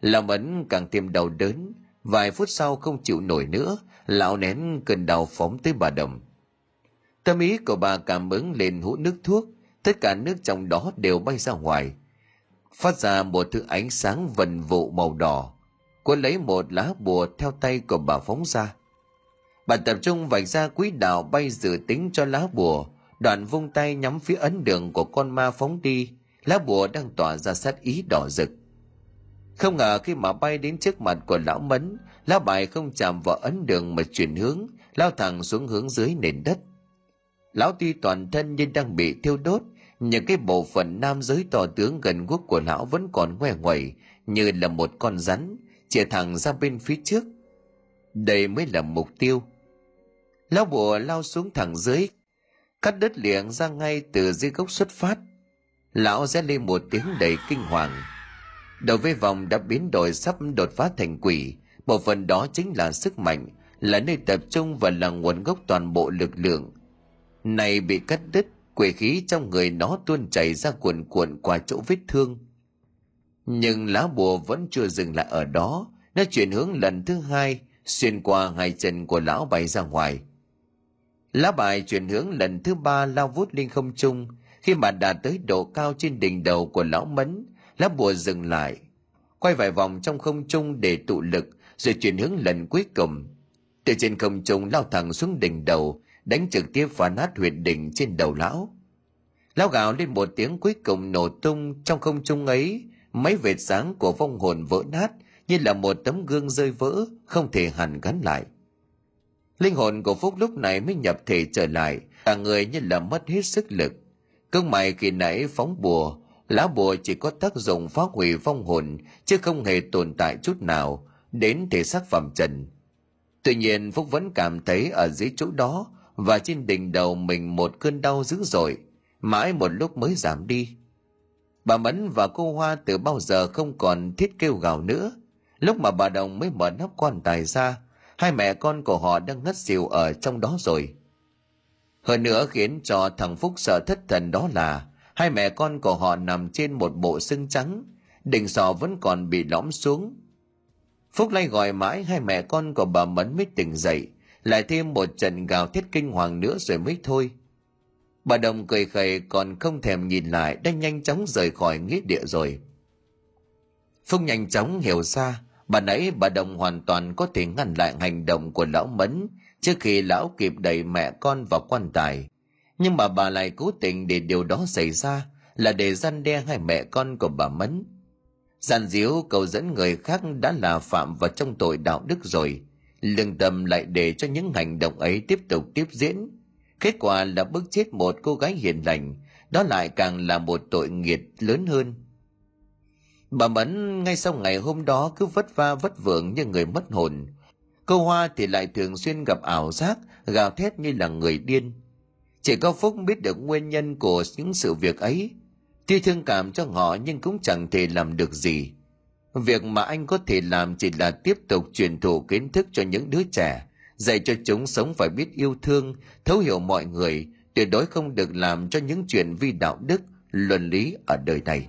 Lão ấn càng thêm đau đớn, vài phút sau không chịu nổi nữa, lão nén cơn đau phóng tới bà đồng. Tâm ý của bà cảm ứng lên hũ nước thuốc, tất cả nước trong đó đều bay ra ngoài. Phát ra một thứ ánh sáng vần vụ màu đỏ cô lấy một lá bùa theo tay của bà phóng ra bà tập trung vạch ra quỹ đạo bay dự tính cho lá bùa. Đoạn vung tay nhắm phía ấn đường của con ma phóng đi. Lá bùa đang tỏa ra sát ý đỏ rực. Không ngờ khi mà bay đến trước mặt của lão mấn lá bài không chạm vào ấn đường mà chuyển hướng, lao thẳng xuống hướng dưới nền đất. Lão tuy toàn thân nhưng đang bị thiêu đốt, những cái bộ phận nam giới to tướng gần guốc của lão vẫn còn ngoe ngoẩy, như là một con rắn, chĩa thẳng ra bên phía trước. Đây mới là mục tiêu lão bùa lao xuống thẳng dưới, cắt đất liệng ra ngay từ dưới gốc xuất phát. Lão rẽ lên một tiếng đầy kinh hoàng. Đầu với vòng đã biến đổi sắp đột phá thành quỷ. Bộ phận đó chính là sức mạnh, là nơi tập trung và là nguồn gốc toàn bộ lực lượng. Này bị cắt đứt, quỷ khí trong người nó tuôn chảy ra cuồn cuộn qua chỗ vết thương. Nhưng lá bùa vẫn chưa dừng lại ở đó, nó chuyển hướng lần thứ hai, xuyên qua hai chân của lão bay ra ngoài lá bài chuyển hướng lần thứ ba lao vút lên không trung. Khi mà đạt tới độ cao trên đỉnh đầu của lão mấn lá bùa dừng lại. Quay vài vòng trong không trung để tụ lực, rồi chuyển hướng lần cuối cùng. Từ trên không trung lao thẳng xuống đỉnh đầu, đánh trực tiếp phá nát huyệt đỉnh trên đầu lão. Lão gào lên một tiếng cuối cùng nổ tung. Trong không trung ấy, mấy vệt sáng của vong hồn vỡ nát như là một tấm gương rơi vỡ, không thể hẳn gắn lại linh hồn của phúc lúc này mới nhập thể trở lại cả người như là mất hết sức lực. Cơn mày khi nãy phóng bùa, lá bùa chỉ có tác dụng phá hủy vong hồn, chứ không hề tồn tại chút nào, đến thể xác phẩm trần. Tuy nhiên, phúc vẫn cảm thấy ở dưới chỗ đó và trên đỉnh đầu mình một cơn đau dữ dội, mãi một lúc mới giảm đi. Bà mẫn và cô hoa từ bao giờ không còn thiết kêu gào nữa. Lúc mà bà đồng mới mở nắp quan tài ra hai mẹ con của họ đang ngất xỉu ở trong đó rồi. Hơn nữa khiến cho thằng phúc sợ thất thần đó là, hai mẹ con của họ nằm trên một bộ xương trắng đỉnh sọ vẫn còn bị lõm xuống. Phúc lay gọi mãi hai mẹ con của bà mẫn mới tỉnh dậy, lại thêm một trận gào thét kinh hoàng nữa rồi mới thôi. Bà đồng cười khẩy còn không thèm nhìn lại, đã nhanh chóng rời khỏi nghĩa địa rồi. Phúc nhanh chóng hiểu ra bà nãy bà đồng hoàn toàn có thể ngăn lại hành động của lão mẫn trước khi lão kịp đẩy mẹ con vào quan tài. Nhưng mà bà lại cố tình để điều đó xảy ra là để gian đe hai mẹ con của bà mẫn. Gian díu cầu dẫn người khác đã là phạm vào trong tội đạo đức rồi. Lương tâm lại để cho những hành động ấy tiếp tục tiếp diễn. Kết quả là bức chết một cô gái hiền lành. Đó lại càng là một tội nghiệt lớn hơn bà mẫn ngay sau ngày hôm đó cứ vất va vất vưởng như người mất hồn. Cô hoa thì lại thường xuyên gặp ảo giác, gào thét như là người điên. Chỉ có phúc biết được nguyên nhân của những sự việc ấy. Tuy thương cảm cho họ nhưng cũng chẳng thể làm được gì. Việc mà anh có thể làm chỉ là tiếp tục truyền thụ kiến thức cho những đứa trẻ, dạy cho chúng sống phải biết yêu thương, thấu hiểu mọi người, tuyệt đối không được làm cho những chuyện vi đạo đức, luân lý ở đời này.